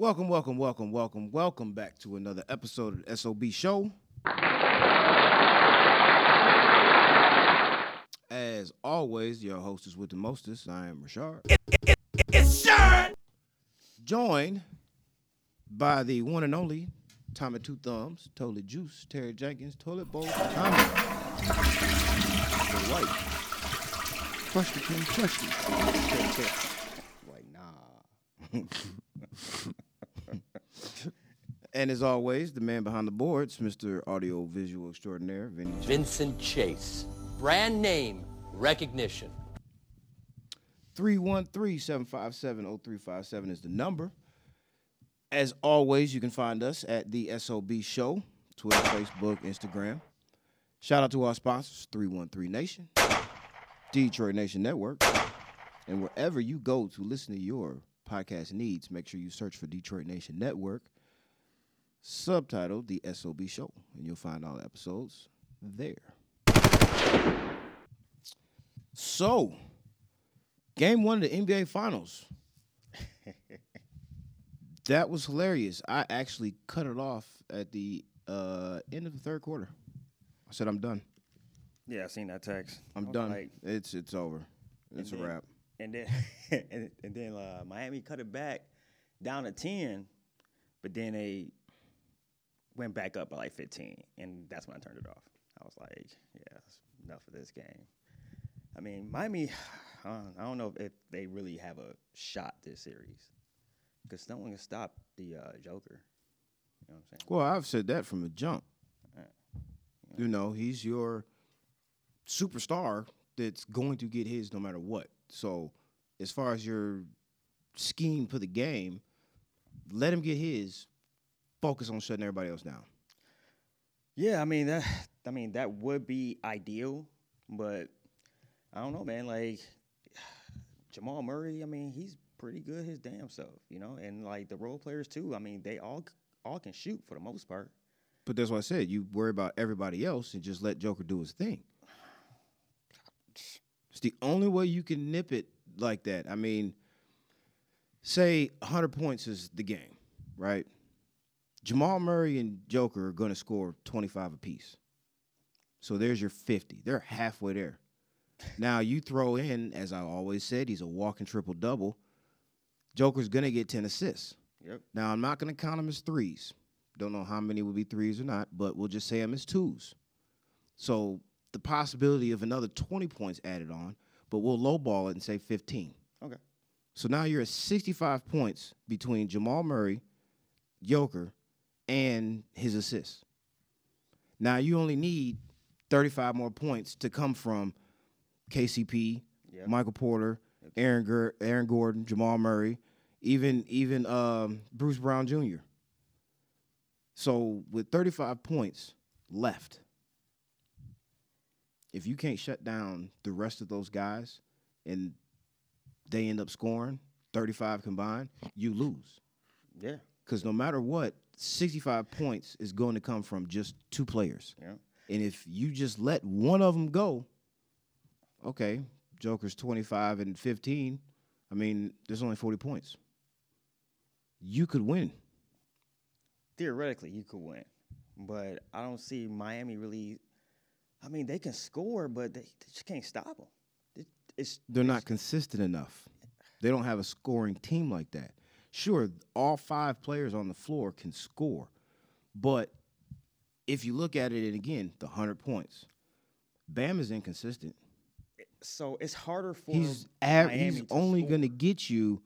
Welcome, welcome, welcome, welcome, welcome back to another episode of the SOB Show. As always, your hostess with the mostest. I am Rashard. It's sure. Joined by the one and only Tommy Two Thumbs, Totally Juice, Terry Jenkins, Toilet Bowl, Tommy. The white. Crush the. like, nah. and as always, the man behind the boards, Mr. Audio Visual Extraordinaire, Vinny J. Vincent Chase. Brand name recognition. 313-757-0357 is the number. As always, you can find us at the SOB Show, Twitter, Facebook, Instagram. Shout out to our sponsors, 313 Nation, Detroit Nation Network, and wherever you go to listen to your podcast needs, make sure you search for Detroit Nation Network, subtitled The SOB Show, and you'll find all the episodes there. So, game one of the NBA Finals. that was hilarious. I actually cut it off at the uh, end of the third quarter. I said, I'm done. Yeah, I seen that text. I'm done. like- it's it's over. It's a wrap. And then and, and then uh, Miami cut it back down to ten, but then they went back up by like fifteen, and that's when I turned it off. I was like, yeah, that's enough of this game. I mean, Miami. I don't, I don't know if they really have a shot this series because no one can stop the uh, Joker. You know what I'm saying? Well, I've said that from the jump. Yeah. You know, he's your superstar that's going to get his no matter what. So, as far as your scheme for the game, let him get his. Focus on shutting everybody else down. Yeah, I mean that. I mean that would be ideal, but I don't know, man. Like Jamal Murray, I mean he's pretty good his damn self, you know, and like the role players too. I mean they all all can shoot for the most part. But that's what I said. You worry about everybody else and just let Joker do his thing. It's the only way you can nip it like that. I mean, say 100 points is the game, right? Jamal Murray and Joker are going to score 25 apiece. So there's your 50. They're halfway there. Now you throw in, as I always said, he's a walking triple double. Joker's going to get 10 assists. Yep. Now I'm not going to count them as threes. Don't know how many will be threes or not, but we'll just say them as twos. So the possibility of another 20 points added on, but we'll lowball it and say 15. Okay. So now you're at 65 points between Jamal Murray, Joker, and his assists. Now you only need 35 more points to come from KCP, Yep. Michael Porter, Aaron Gur- Aaron Gordon, Jamal Murray, even even um, Bruce Brown Jr. So with 35 points left, if you can't shut down the rest of those guys and they end up scoring 35 combined, you lose. Yeah. Because no matter what, 65 points is going to come from just two players. Yeah. And if you just let one of them go, okay, Joker's 25 and 15. I mean, there's only 40 points. You could win. Theoretically, you could win, but I don't see Miami really. I mean, they can score, but they, they just can't stop them. It, it's They're it's- not consistent enough. They don't have a scoring team like that. Sure, all five players on the floor can score, but if you look at it, and again, the 100 points, Bam is inconsistent. So it's harder for He's av- he's only going to get you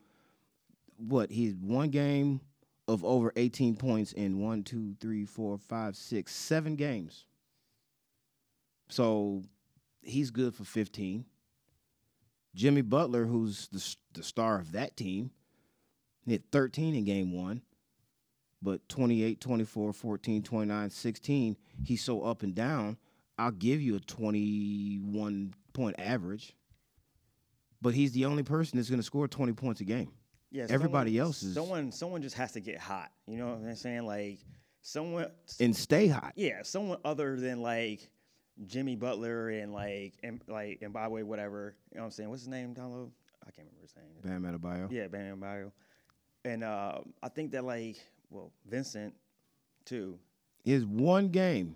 what? He's one game of over 18 points in one, two, three, four, five, six, seven games. So he's good for 15. Jimmy Butler, who's the, the star of that team, hit 13 in game one, but 28, 24, 14, 29, 16. He's so up and down. I'll give you a 21 point average, but he's the only person that's going to score 20 points a game. Yeah, Everybody someone- else is- someone. Someone just has to get hot. You know what I'm saying? Like someone. and stay hot. yeah, someone other than like Jimmy Butler and like and like and by the way, whatever. You know what I'm saying? What's his name down low? I can't remember his name. Bam Adebayo. Yeah, Bam Bio. and uh, I think that like well Vincent too. His one game,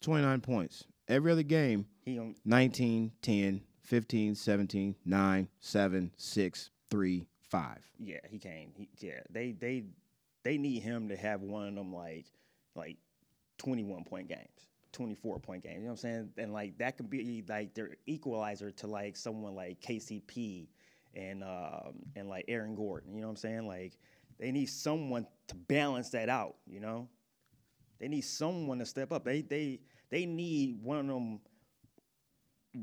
29 points. Every other game, He on 19, 10, 15, 17, 9, 7, 6, 3, 5. yeah he came. He, yeah they they they need him to have one of them like like twenty one point games. 24 point game. you know what I'm saying? And like that could be like their equalizer to like someone like KCP and um, and like Aaron Gordon, you know what I'm saying? Like they need someone to balance that out, you know? They need someone to step up. They they they need one of them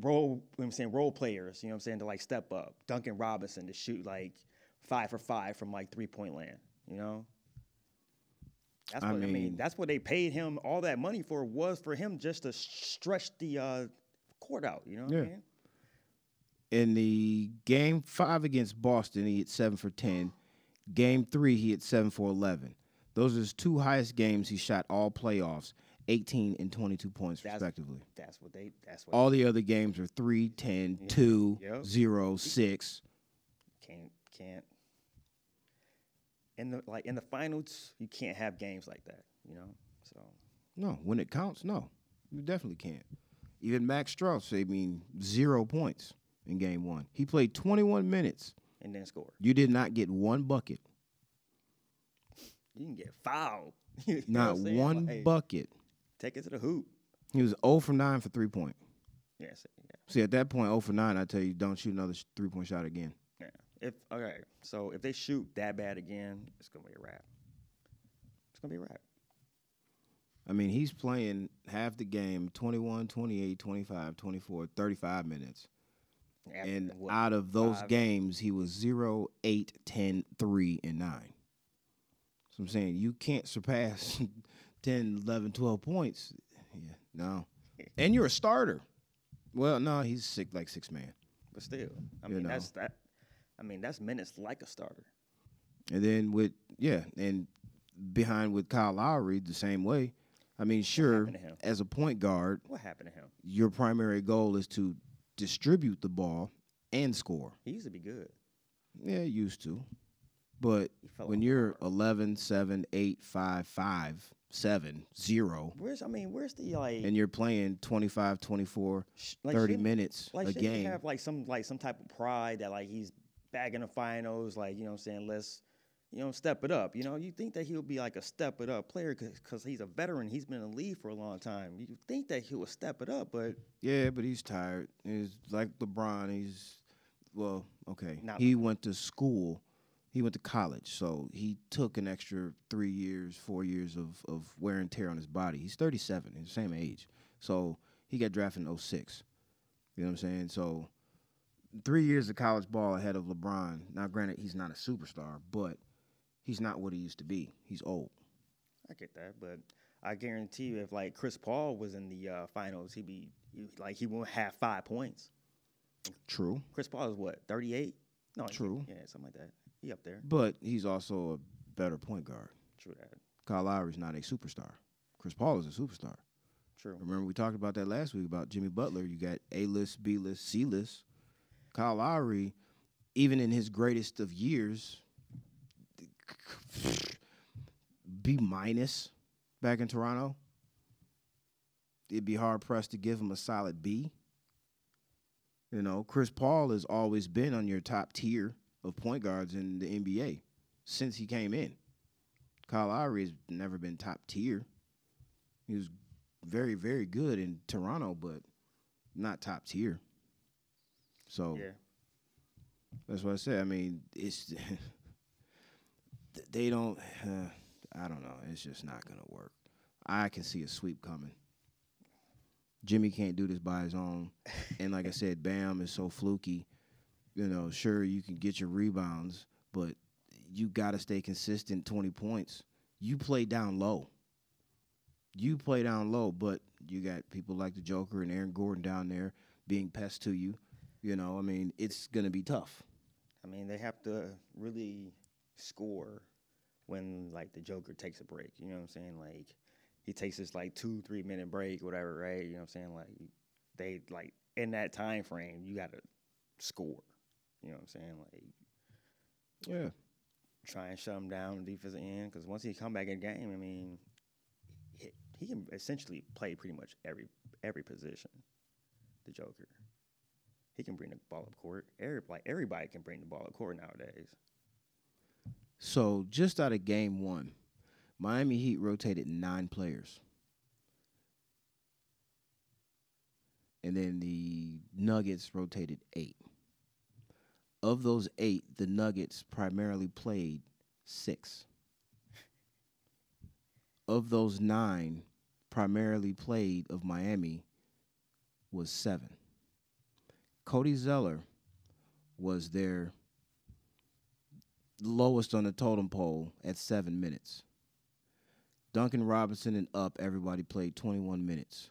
role you know I'm saying role players, you know what I'm saying, to like step up. Duncan Robinson to shoot like five for five from like three point land, you know? That's I what I mean, mean- That's what they paid him all that money for was for him just to stretch the uh, court out. You know what Yeah. I mean? In the game five against Boston, he hit 7 for 10. Game three, he hit 7 for 11. Those are his two highest games he shot all playoffs, 18 and 22 points, That's- respectively. That's what they. That's what All the other games are 3, 10, 2, Yep. 0, 6. can't can't. In the like in the finals, you can't have games like that. You know. So No, when it counts, no. You definitely can't. Even Max Strus, I mean, zero points in game one. He played 21 minutes. and then score. You did not get one bucket. You can get fouled. You Not one Like, bucket. Take it to the hoop. He was 0 for 9 for three point. Yes. Yeah. See, at that point, 0 for 9, I tell you, don't shoot another three point shot again. If okay, so if they shoot that bad again, it's gonna be a wrap. It's gonna be a wrap. I mean, he's playing half the game 21, 28, 25, 24, 35 minutes. After And what, out of those five- games, he was 0, 8, 10, 3, and 9. So I'm saying you can't surpass 10, 11, 12 points. Yeah, no. And you're a starter. Well, no, he's sick like six man. But still, I You mean know. that's that. I mean that's minutes like a starter. And then with yeah, and behind with Kyle Lowry the same way. I mean, sure, happened to him? as a point guard, What happened to him? your primary goal is to distribute the ball and score. He used to be good. Yeah, he used to. But when you're 11, 7, 8, 5, 5, 7, 0, Where's I mean where's the like, and you're playing 25, 24, sh- like 30 shouldn't- minutes like a game. have like some like some type of pride that like he's back in the finals, like you know what I'm saying let's you know step it up. You know you think that he'll be like a step it up player because he's a veteran. He's been in the league for a long time. You think that he will step it up, but Yeah, but he's tired. He's like LeBron. He's well, okay. Not he went to school. He went to college, so he took an extra three years, four years of, of wear and tear on his body. He's 37, he's the same age. So he got drafted in 06. You know what I'm saying? So three years of college ball ahead of LeBron. Now, granted, he's not a superstar, but he's not what he used to be. He's old. I get that, but I guarantee you, if like Chris Paul was in the uh, finals, he'd be like he won't have five points. True. Chris Paul is what thirty eight? No, he- True. Yeah, something like that. He up there. But he's also a better point guard. True that. Kyle Lowry's not a superstar. Chris Paul is a superstar. True. Remember we talked about that last week about Jimmy Butler. You got A list, B list, C list. Kyle Lowry, even in his greatest of years, B minus back in Toronto. It'd be hard pressed to give him a solid B. You know, Chris Paul has always been on your top tier of point guards in the NBA since he came in. Kyle Lowry has never been top tier. He was very, very good in Toronto, but not top tier. So Yeah. that's what I said. I mean, it's they don't. Uh, I don't know. It's just not gonna work. I can see a sweep coming. Jimmy can't do this by his own, and like I said, Bam is so fluky. You know, sure you can get your rebounds, but you got to stay consistent. Twenty points. You play down low. You play down low, but you got people like the Joker and Aaron Gordon down there being pests to you. You know, I mean, it's gonna be tough. I mean, they have to really score when like the Joker takes a break. You know what I'm saying? Like he takes this like two, three minute break, whatever, right? You know what I'm saying? Like they like in that time frame, you got to score. You know what I'm saying? Like Yeah. try and shut him down defensive end because once he come back in game, I mean, he, he can essentially play pretty much every every position. The Joker, he can bring the ball up court. Every, like everybody can bring the ball up court nowadays. So just out of game one, Miami Heat rotated nine players. And then the Nuggets rotated eight. Of those eight, the Nuggets primarily played six. Of those nine, primarily played of Miami was seven. Cody Zeller was their lowest on the totem pole at seven minutes. Duncan Robinson and up, everybody played 21 minutes.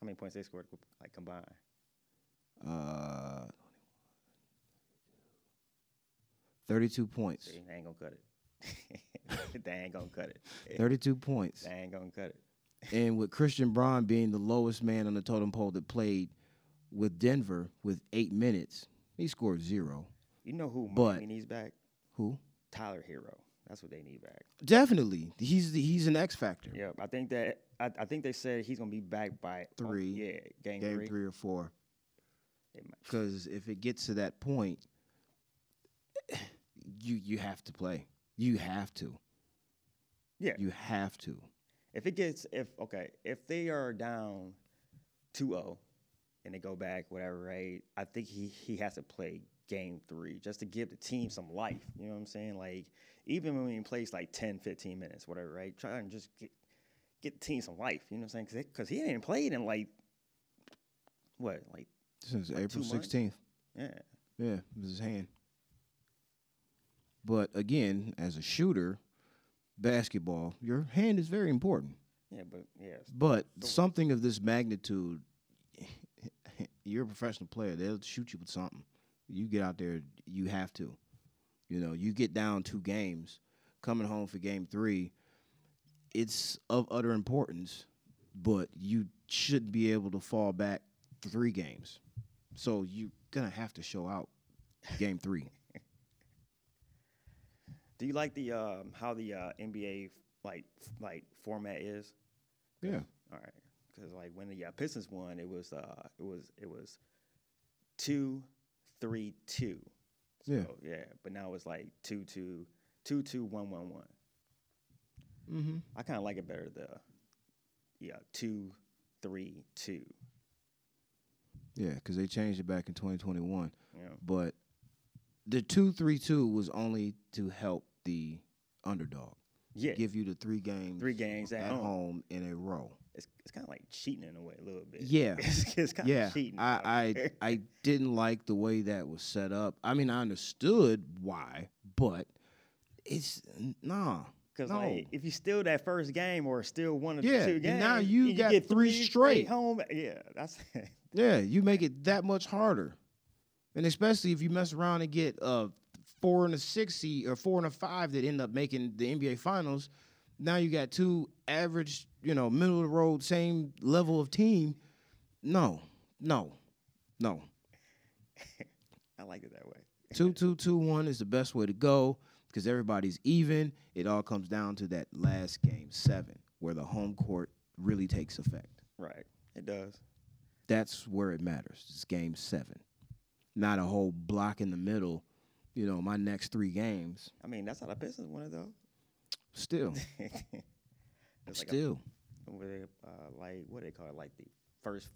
How many points they scored like combined? Uh, 32 points. See, they ain't gonna cut it. they ain't gonna cut it. 32 points. They ain't gonna cut it. And with Christian Braun being the lowest man on the totem pole that played with Denver with eight minutes, he scored zero. You know who But- Miami needs back? Who? Tyler Herro. That's what they need back. Definitely. He's the, he's an X factor. Yeah, I think that I, I think they said he's gonna be back by oh, Three. yeah, game, Game three. three or four. Because if it gets to that point, you you have to play. You have to. Yeah. You have to. If it gets if okay, if they are down 2-0 and they go back, whatever, right? I think he he has to play game three just to give the team some life. You know what I'm saying? Like even when he plays like 10, 15 minutes, whatever, right? Try and just get get the team some life. You know what I'm saying? Because he ain't played in like what, like Since Like April two months? 16th. yeah, Yeah, it was his hand. But again, as a shooter, basketball, your hand is very important. yeah, but yeah, But something of this magnitude, you're a professional player. They'll shoot you with something. You get out there, you have to. You know, you get down two games, coming home for game three, it's of utter importance, but you should be able to fall back three games. So you're going to have to show out game three. Do you like the um, how the uh, NBA like like format is? Yeah. All right, because like when the uh, Pistons won, it was uh, it was it was two, three, two. So, Yeah. yeah, but now it's like two, two, two, two, one, one, one. Mm-hmm. I kind of like it better the yeah two, three, two. Yeah, because they changed it back in 2021. You know, But the 232 was only to help the underdog. Yeah, Give you the three games three games at, at home. home in a row. It's it's kind of like cheating in a way, a little bit. Yeah. it's, it's kind of yeah, cheating. I, I I didn't like the way that was set up. I mean, I understood why, but it's nah. Because no. like, if you steal that first game or steal one of Yeah, the two and games, now you and got get three straight. home. Yeah, that's Yeah, you make it that much harder, and especially if you mess around and get a four and a six seed or four and a five that end up making the NBA Finals. Now you got two average, you know, middle of the road, same level of team. No, no, no. I like it that way. Two, two, two, one is the best way to go because everybody's even. It all comes down to that last game seven, where the home court really takes effect. Right, it does. That's where it matters. It's game seven, not a whole block in the middle. You know, my next three games. I mean, that's how the business it though. Still, it's like still. a, uh, like what they call it, like the first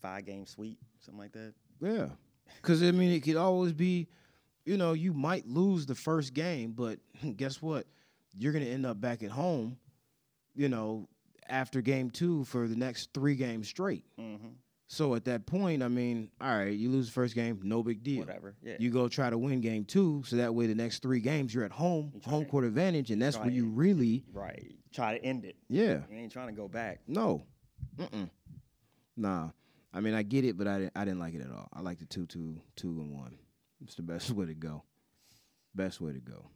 five game sweep, something like that. Yeah. Because, I mean, it could always be, you know, you might lose the first game, but guess what? You're to end up back at home, you know, after game two for the next three games straight. Mm-hmm. So at that point, I mean, all right, you lose the first game, no big deal. Whatever. Yeah. You go try to win game two, so that way the next three games you're at home, You home court advantage, and that's where you really, right. Try to end it. yeah, You ain't trying to go back. no, mm-mm, nah. I mean, I get it, but I didn't, I didn't like it at all. I like the two, two, two, and one. It's the best way to go. Best way to go.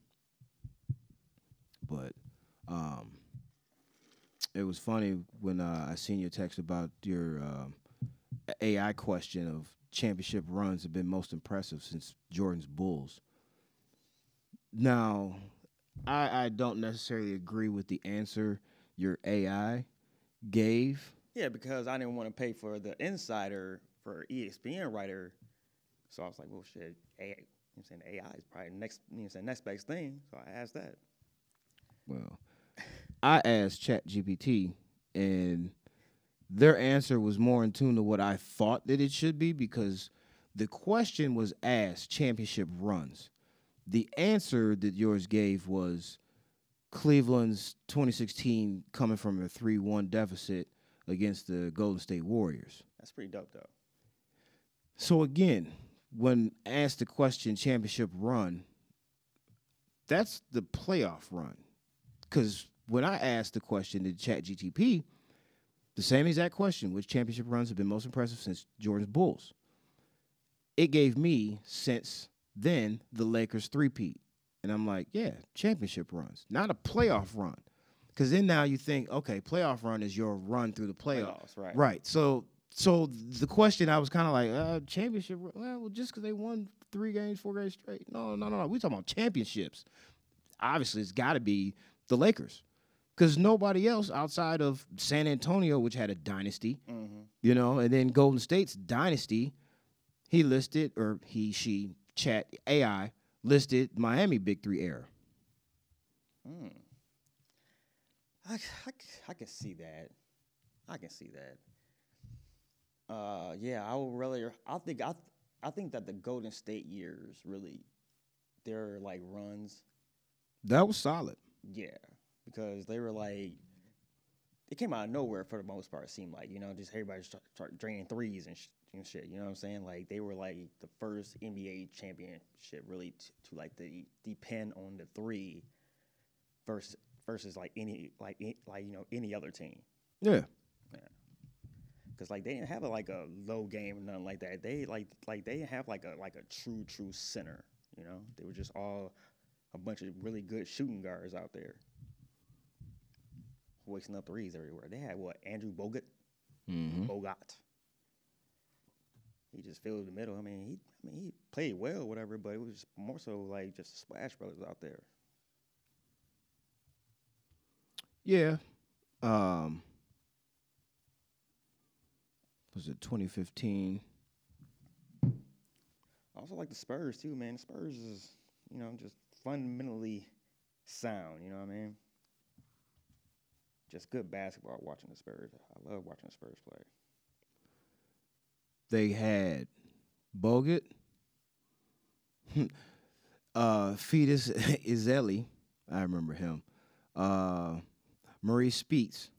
But um, it was funny when uh, I seen your text about your um, AI question of championship runs have been most impressive since Jordan's Bulls. Now, I, I don't necessarily agree with the answer your AI gave. Yeah, because I didn't want to pay for the insider for ESPN writer. So I was like, well, shit, AI, you know I'm saying AI is probably next, you know saying, next best thing. So I asked that. Well, I asked ChatGPT, and their answer was more in tune to what I thought that it should be because the question was asked championship runs. The answer that yours gave was Cleveland's 2016 coming from a 3 1 deficit against the Golden State Warriors. That's pretty dope, though. So again, when asked the question championship run, that's the playoff run. Because when I asked the question to Chat GTP, the same exact question, which championship runs have been most impressive since Jordan's Bulls? It gave me since then the Lakers three-peat. And I'm like, yeah, championship runs, not a playoff run. Because then now you think, okay, playoff run is your run through the playoffs. Playoffs, right. Right. So so the question I was kind of like, uh, championship. Well, just because they won three games, four games straight. No, no, no, no. We talking about championships. Obviously, it's got to be the Lakers, because nobody else outside of San Antonio, which had a dynasty, Mm-hmm. you know, and then Golden State's dynasty. He listed, or he, she, chat AI listed Miami Big Three era. Mm. I, I, I can see that. I can see that. Uh, yeah, I would really. I think I, I think that the Golden State years really, their like runs, That was solid. yeah, because they were like, it came out of nowhere for the most part. It seemed like you know, just everybody start, start draining threes and, sh- and shit. You know what I'm saying? Like they were like the first NBA championship really t- to like the depend on the three versus versus like any like like you know any other team. Yeah. Cause like they didn't have a, like a low game or nothing like that. They like like they didn't have like a like a true true center. You know, they were just all a bunch of really good shooting guards out there, wasting up threes everywhere. They had what Andrew Bogut, Mm-hmm. Bogut. He just filled the middle. I mean, he I mean he played well, whatever, but it was more so like just the splash brothers out there. Yeah. Um was it 2015? I also like the Spurs too, man. The Spurs is, you know, just fundamentally sound. You know what I mean? Just good basketball. Watching the Spurs, I love watching the Spurs play. They had Bogut, uh Fetus Ezeli, I remember him. Uh Marreese Speights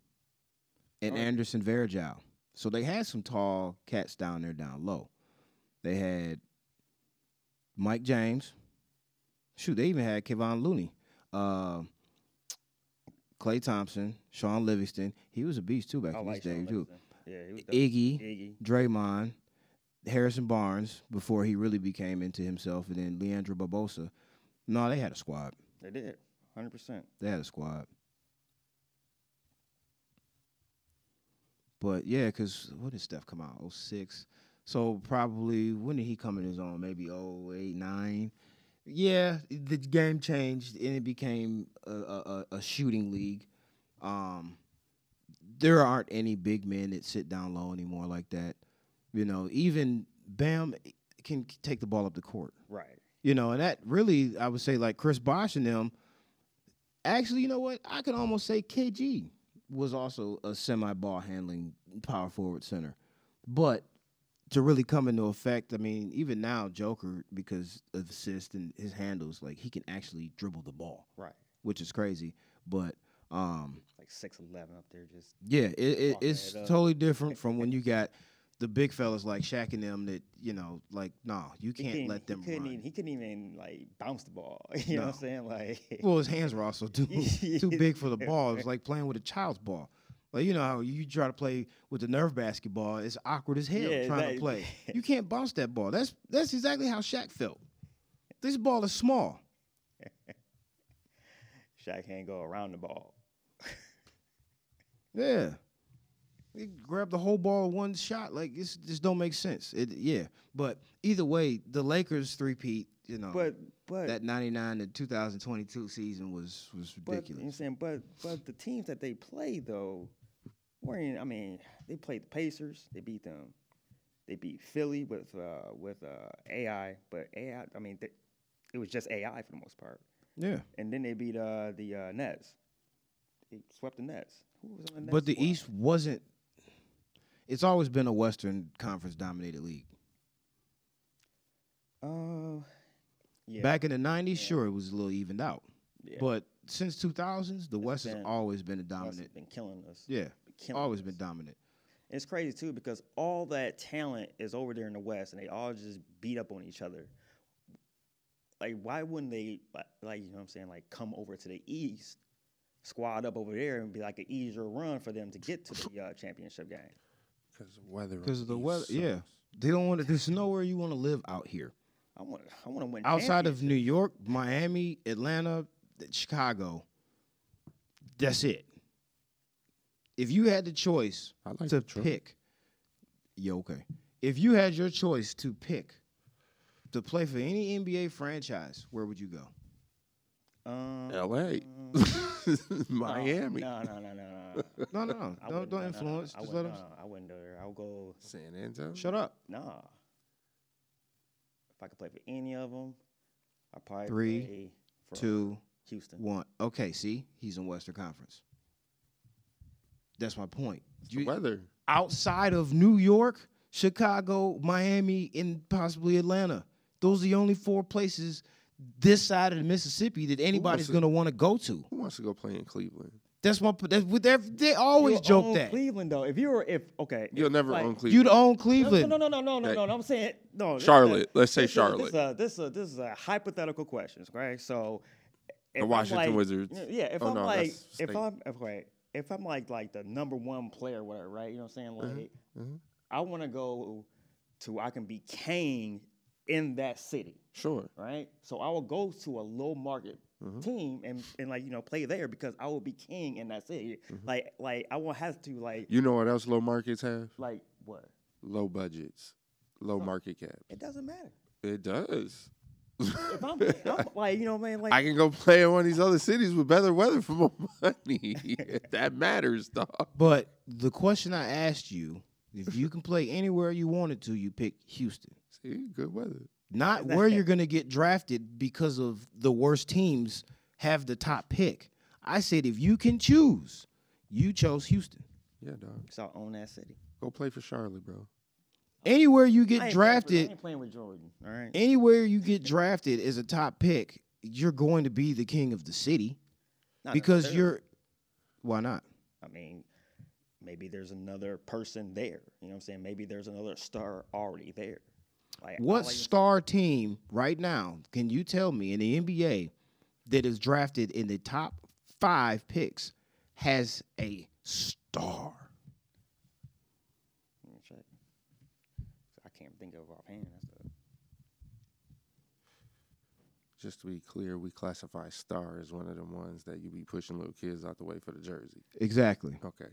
and Oh. Anderson Varejao. So they had some tall cats down there down low. They had Mike James. Shoot, they even had Kevon Looney. Uh Klay Thompson, Shaun Livingston. He was a beast too back I in like his day too. Yeah. Iggy, Iggy. Draymond, Harrison Barnes before he really became into himself, and then Leandro Barbosa. No, they had a squad. They did, hundred percent. They had a squad. But yeah, because when did Steph come out? 06. So probably when did he come in his own? Maybe 08, 9. Yeah, the game changed and it became a, a, a- shooting league. Um, there aren't any big men that sit down low anymore like that. You know, even Bam can take the ball up the court. Right. You know, and that really, I would say, like Chris Bosh and them. Actually, you know what? I could almost say KG was also a semi-ball handling power forward center, but to really come into effect, I mean, even now, Joker because of assist and his handles, like he can actually dribble the ball, Right. which is crazy. But um, Like six eleven up there, just yeah, it, it, it's totally different from when you got the big fellas like Shaq and them that you know, like, no, you can't let them He couldn't, run. even, he couldn't even like bounce the ball. You know what I'm saying? Like, Well, his hands were also too too big for the ball. It was like playing with a child's ball. Like you know how you try to play with the Nerf basketball, it's awkward as hell Yeah, trying that- to play. You can't bounce that ball. That's that's exactly how Shaq felt. This ball is small. Shaq can't go around the ball. Yeah. He grabbed the whole ball in one shot. Like this just don't make sense. It yeah. But either way, the Lakers three peat, you know. But But that 99 to 2022 season was was but you know what I'm saying, but but the teams that they play though, weren't. I mean, they played the Pacers. They beat them. They beat Philly with uh, with uh, AI, but AI. I mean, they, it was just AI for the most part. Yeah. And then they beat uh, the uh, Nets. They swept the Nets. Who was on the Nets But the squad? East wasn't. It's always been a Western Conference dominated league. Uh, yeah. Back in the 90s, sure, it was a little evened out. yeah. But since 2000s, the West has always been a West has dominant. been killing us. Yeah, killing always us. been dominant. It's crazy too because all that talent is over there in the West, and they all just beat up on each other. Like, why wouldn't they, like, like, you know what I'm saying, like, come over to the East, squad up over there, and be like an easier run for them to get to the uh, championship game? Because the weather. Because of the East weather, yeah. They don't want to. There's nowhere you want to live out here. I want, I want to win. Outside of. New York, Miami, Atlanta, Chicago, that's it. If you had the choice I like to Detroit. pick, yeah, okay. If you had your choice to pick to play for any NBA franchise, where would you go? um, L.A. Miami. No, no, no, no, no. No, no, no. Don't wouldn't- don't no, no, influence. I Just wouldn't- let them. no, I wouldn't do it. I would go. San Antonio. Shut up. Nah. If I could play for any of them, I'd probably Three, play for Two, Houston. one. Okay, see, he's in Western Conference. That's my point. The You- weather. outside of New York, Chicago, Miami, and possibly Atlanta. Those are the only four places this side of the Mississippi that anybody's going to want to go to. Who wants to go play in Cleveland? That's my. That's they're, they always You'll joke own that Cleveland though. If you were if okay, You'll if, never like- own Cleveland. you'd own No, Cleveland. No, no, no, no, no, Hey. no, no. I'm saying no. Charlotte. a- Let's say this Charlotte. This is a, this is a, this is a hypothetical questions, right? So, if I'm Washington like- Wizards. Yeah, if Oh, I'm no, like, if. I'm if, wait, if I'm like like the number one player, whatever, right? You know what I'm saying? Like, mhm. I want to go to I can be king in that city. Sure. right? So I will go to a low market Mm-hmm. team and, and like you know play there because I will be king in that city. Mm-hmm. Like like I won't have to like You know what else low markets have? like what? Low budgets, low market cap. It doesn't matter. It does. If I'm, I'm like you know what I mean like I can go play in one of these other cities with better weather for more money. that matters, dog. But the question I asked you, if you can play anywhere you wanted to, you pick Houston. See, good weather. Not where you're going to get drafted because of the worst teams have the top pick. I said if you can choose, you chose Houston. Yeah, dog. so I own that city. Go play for Charlotte, bro. Anywhere you get drafted, I ain't playing with Jordan. All right. anywhere you get drafted as a top pick, you're going to be the king of the city Not because you're. Why not? I mean, maybe there's another person there. You know what I'm saying? Maybe there's another star already there. Like What like- star team right now can you tell me in the NBA that is drafted in the top five picks has a star? Let me check. I can't think of offhand. That's the, Just to be clear, we classify star as one of the ones that you be pushing little kids out the way for the jersey. Exactly. Okay.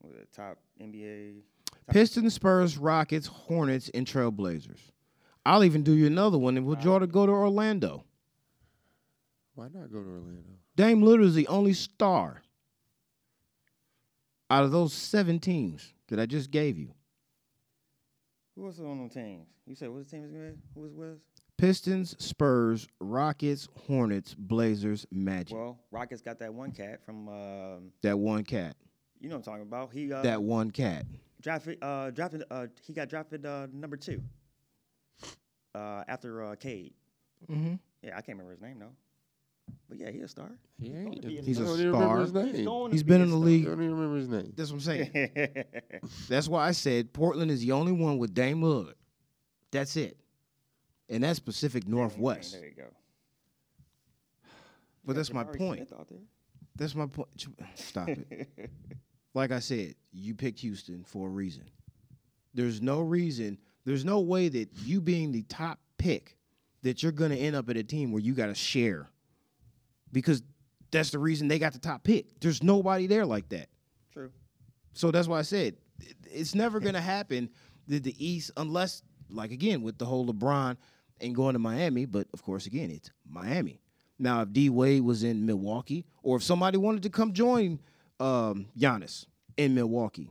what, the top NBA. Pistons, Spurs, Rockets, Hornets, and Trailblazers. I'll even do you another one, and we'll draw to go to Orlando. Why not go to Orlando? Dame Lillard is the only star out of those seven teams that I just gave you. Who was on them teams? You said what the team was? Who was with? Pistons, Spurs, Rockets, Hornets, Blazers, Magic. Well, Rockets got that one cat from um, that one cat. you know what I'm talking about. He uh, That one cat. drafted uh, drafted uh, he got drafted uh, number two uh, after uh, Cade. Mm-hmm. Yeah, I can't remember his name though. But yeah, he's a star. He ain't. He's He's a I don't even remember his star. name. going He's to been be in the a I league. don't even remember his name. That's what I'm saying. That's why I said Portland is the only one with Dame Lillard. That's it. And that's Pacific Northwest. There you go. But that's my Jabari point. Smith out there. That's my point. Stop it. like I said, you picked Houston for a reason. There's no reason, there's no way that you being the top pick that you're going to end up at a team where you got to share. Because that's the reason they got the top pick. There's nobody there like that. True. So that's why I said it's never going to happen that the East, unless, like again, with the whole LeBron and going to Miami. But of course, again, it's Miami. Now, if D Wade was in Milwaukee, or if somebody wanted to come join um, Giannis in Milwaukee,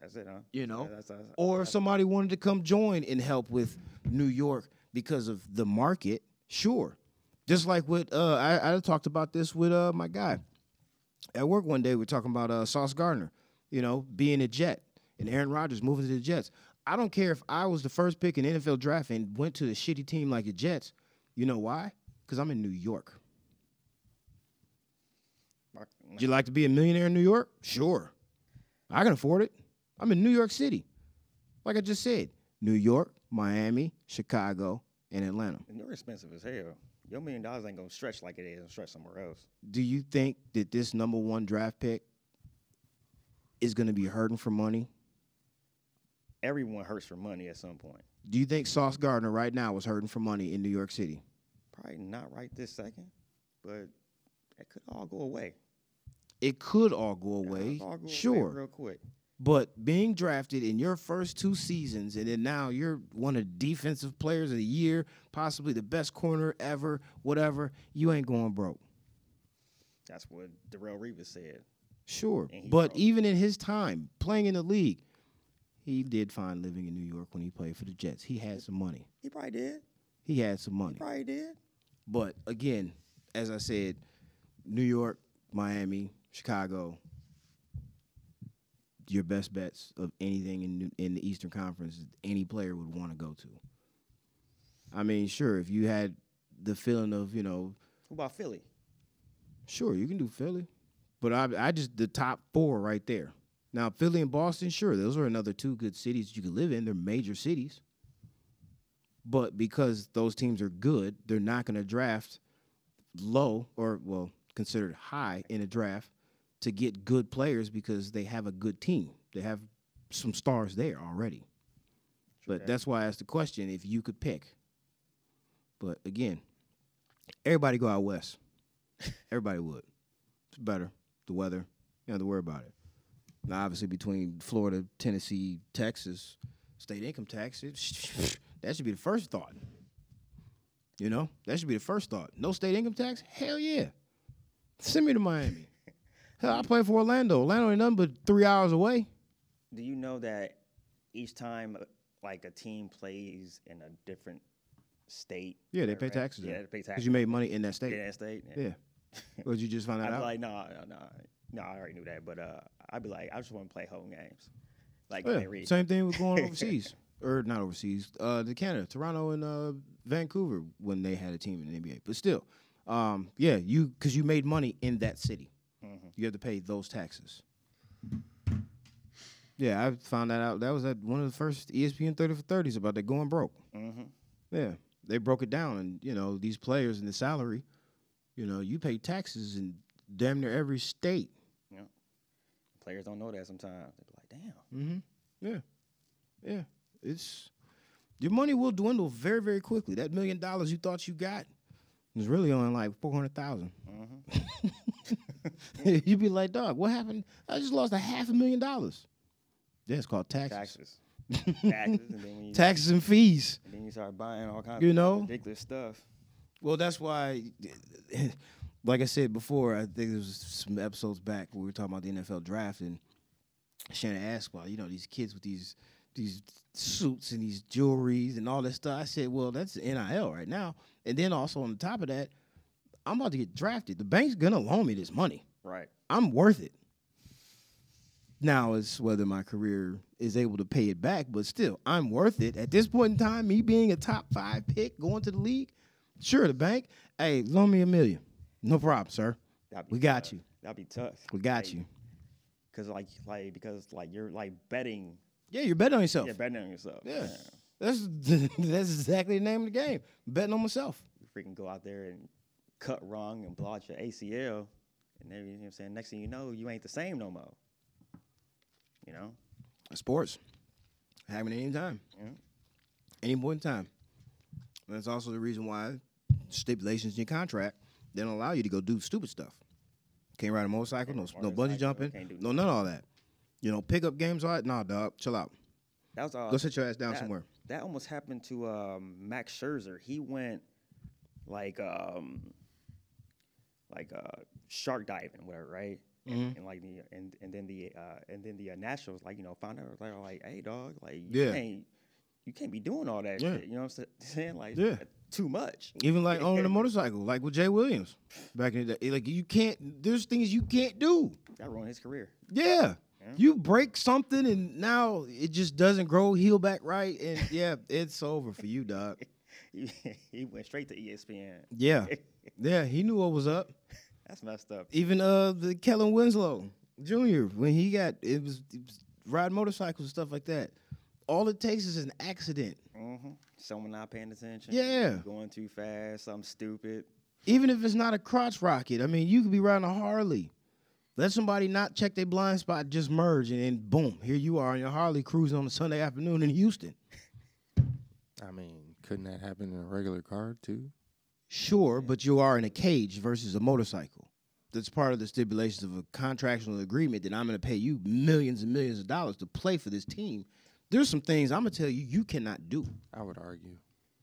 That's it, huh? you know, Yeah, that's, that's, or if somebody wanted to come join and help with New York because of the market, sure. Just like with uh, I, I talked about this with uh, my guy at work one day. We are talking about uh, Sauce Gardner, you know, being a Jet and Aaron Rodgers moving to the Jets. I don't care if I was the first pick in NFL draft and went to a shitty team like the Jets. You know why? Because I'm in New York. Would you like to be a millionaire in New York? Sure. I can afford it. I'm in New York City. Like I just said, New York, Miami, Chicago, and Atlanta. And they're expensive as hell. Your million dollars ain't gonna stretch like it is and stretch somewhere else. Do you think that this number one draft pick is going to be hurting for money? Everyone hurts for money at some point. Do you think Sauce Gardner right now is hurting for money in New York City? Probably not right this second, but it could all go away. It could all go away, all go away sure. real quick. But being drafted in your first two seasons, and then now you're one of the defensive players of the year, possibly the best corner ever, whatever, you ain't going broke. That's what Darrelle Revis said. Sure. But broke. even in his time playing in the league, he did fine living in New York when he played for the Jets. He had some money. He probably did. He had some money. Probably did. But again, as I said, New York, Miami, Chicago, your best bets of anything in in the Eastern Conference any player would want to go to. I mean, sure, if you had the feeling of, you know, Who about Philly? Sure, you can do Philly, but I I just the top four right there. Now Philly and Boston, sure, those are another two good cities you could live in. They're major cities, but because those teams are good, they're not going to draft low or well considered high in a draft to get good players because they have a good team. They have some stars there already. But that's why I asked the question if you could pick. But again, everybody go out west. Everybody would. It's better. The weather. You don't have to worry about it. Now, obviously, between Florida, Tennessee, Texas, state income tax, it, that should be the first thought. You know, that should be the first thought. No state income tax? Hell yeah. Send me to Miami. Hell, I play for Orlando. Orlando ain't nothing but three hours away. Do you know that each time like a team plays in a different state? Yeah, they pay right? taxes. Yeah, they pay taxes. Because you made money in that state. in that state. Yeah. Or did you just find that out? I'd be out? like, no, no, no, no. I already knew that, but uh, I'd be like, I just want to play home games, like Oh, Yeah, same thing with going overseas, or not overseas, uh, to Canada, Toronto, and uh, Vancouver when they had a team in the NBA. But still, um, yeah, you because you made money in that city, Mm-hmm. you have to pay those taxes. Yeah, I found that out. That was at one of the first ESPN thirty for thirties about that going broke. Mm-hmm. Yeah, they broke it down, and you know these players and the salary, you know, you pay taxes in damn near every state. Players don't know that sometimes. They're like, damn. Mm-hmm. Yeah. Yeah. It's your money will dwindle very, very quickly. That million dollars you thought you got is really only like four hundred thousand. You'd be like, dog, what happened? I just lost a half a million dollars. Yeah, it's called taxes. Taxes. taxes, and then when you, Taxes and fees. and then you start buying all kinds You of know? ridiculous stuff. Well, that's why, like I said before, I think there was some episodes back where we were talking about the NFL draft, and Shannon asked, "Well, you know, these kids with these these suits and these jewelries and all that stuff." I said, "Well, that's NIL right now." And then also on the top of that, I'm about to get drafted. The bank's gonna loan me this money. Right. I'm worth it. Now it's whether my career is able to pay it back, but still, I'm worth it. At this point in time, me being a top five pick going to the league, sure, the bank, hey, loan me a million. No problem, sir. We got tough. you. That'd be tough. We got you. Because like, like, because like you're like betting. Yeah, you're betting on yourself. You're betting on yourself. Yeah. That's that's exactly the name of the game. Betting on myself. You freaking go out there and cut wrong and blow out your ACL, and then you know what I'm saying. Next thing you know, you ain't the same no more. You know. Sports. Happen any time. Yeah. Any point in time. And that's also the reason why stipulations in your contract they don't allow you to go do stupid stuff. Can't ride a motorcycle, no, no bungee jumping, no none of all that. You know, pickup games, all that. Nah, dog, chill out. That was all. Go sit your ass down that- somewhere. that almost happened to um, Max Scherzer. He went like um, like uh, shark diving, whatever, right? And, and like the and and then the uh, and then the uh, Nationals like you know found out like like hey dog like you Yeah. can't you can't be doing all that Yeah. shit. You know what I'm sa- saying? Like Yeah. too much. Even like owning a motorcycle, like with Jay Williams back in the day. Like you can't. There's things you can't do. That ruined his career. Yeah. You break something and now it just doesn't grow, heal back right, and yeah, it's over for you, dog. he, he went straight to ESPN. Yeah, yeah, he knew what was up. That's messed up. Even uh, the Kellen Winslow Jr. when he got it was, it was riding motorcycles and stuff like that. All it takes is an accident, hmm Someone not paying attention. Yeah. Going too fast. Something stupid. even if it's not a crotch rocket. I mean, you could be riding a Harley. Let somebody not check their blind spot, just merge, and then boom, here you are on your Harley cruising on a Sunday afternoon in Houston. I mean, couldn't that happen in a regular car too? Sure, but you are in a cage versus a motorcycle. That's part of the stipulations of a contractual agreement that I'm going to pay you millions and millions of dollars to play for this team. There's some things I'm going to tell you you cannot do. I would argue.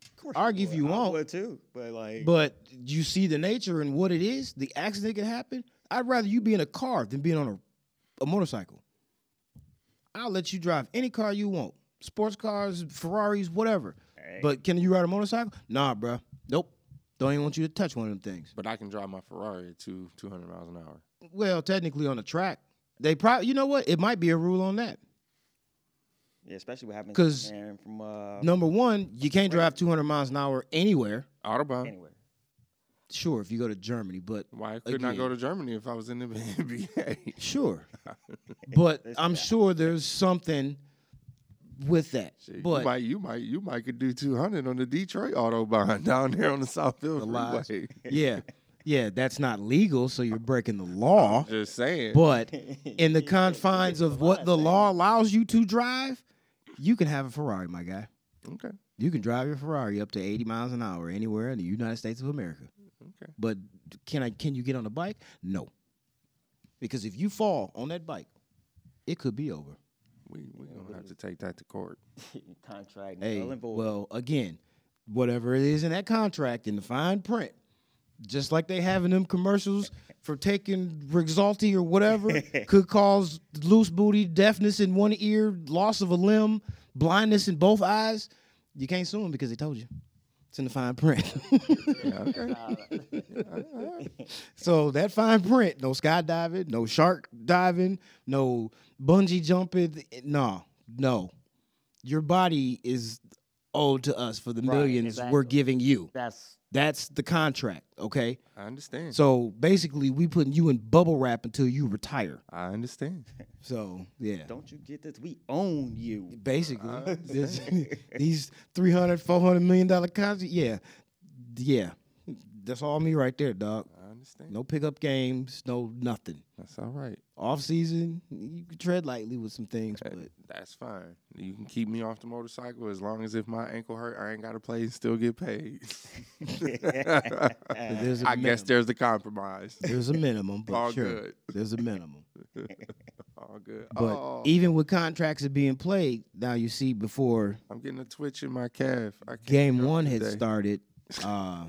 Of course Argue if would. you I want. would too. But like, But you see the nature and what it is, the accident can happen. I'd rather you be in a car than being on a, a motorcycle. I'll let you drive any car you want. Sports cars, Ferraris, whatever. Hey. But can you ride a motorcycle? Nah, bruh. Nope. Don't even want you to touch one of them things. But I can drive my Ferrari at two two hundred miles an hour. Well, technically on the track, they probably. You know what? It might be a rule on that. yeah, especially what happened 'Cause- because from uh, Number one, you can't drive 200 miles an hour anywhere. Autobahn. anywhere. Sure, if you go to Germany, but Why couldn't I go to Germany if I was in the NBA? sure. but I'm sure there's something with that. Shit, but you might, you might, you might could do two hundred on the Detroit Autobahn down there on the Southfield The. Freeway. yeah, yeah, that's not legal, so you're breaking the law. Just saying. But in the confines of what the law allows you to drive, you can have a Ferrari, my guy. okay, You can drive your Ferrari up to 80 miles an hour anywhere in the United States of America. okay. But can I can you get on a bike? No. Because if you fall on that bike, it could be over. We we gonna have to take that to court. Contract. Hey, null and void. well, again, whatever it is in that contract in the fine print, just like they have in them commercials for taking Rexulti or whatever, could cause loose booty, deafness in one ear, loss of a limb, blindness in both eyes. You can't sue them because they told you. It's in the fine print. Yeah, okay. so that fine print, no skydiving, no shark diving, no bungee jumping. No, no. Your body is owed to us for the Right, millions we're giving you. That's That's the contract, okay? I understand. So basically, we putting you in bubble wrap until you retire. I understand. So yeah, don't you get this? We own you. basically this, these 300 400 million dollar contracts yeah yeah that's all me right there dog I understand. no pickup games no nothing That's all right. off season you can tread lightly with some things That- but That's fine. You can keep me off the motorcycle as long as if my ankle hurt, I ain't got to play and still get paid. I guess there's the compromise. there's a minimum but All sure good. there's a minimum All good. but oh, even with contracts that being played now you see before I'm getting a twitch in my calf. I can't game one had started, uh,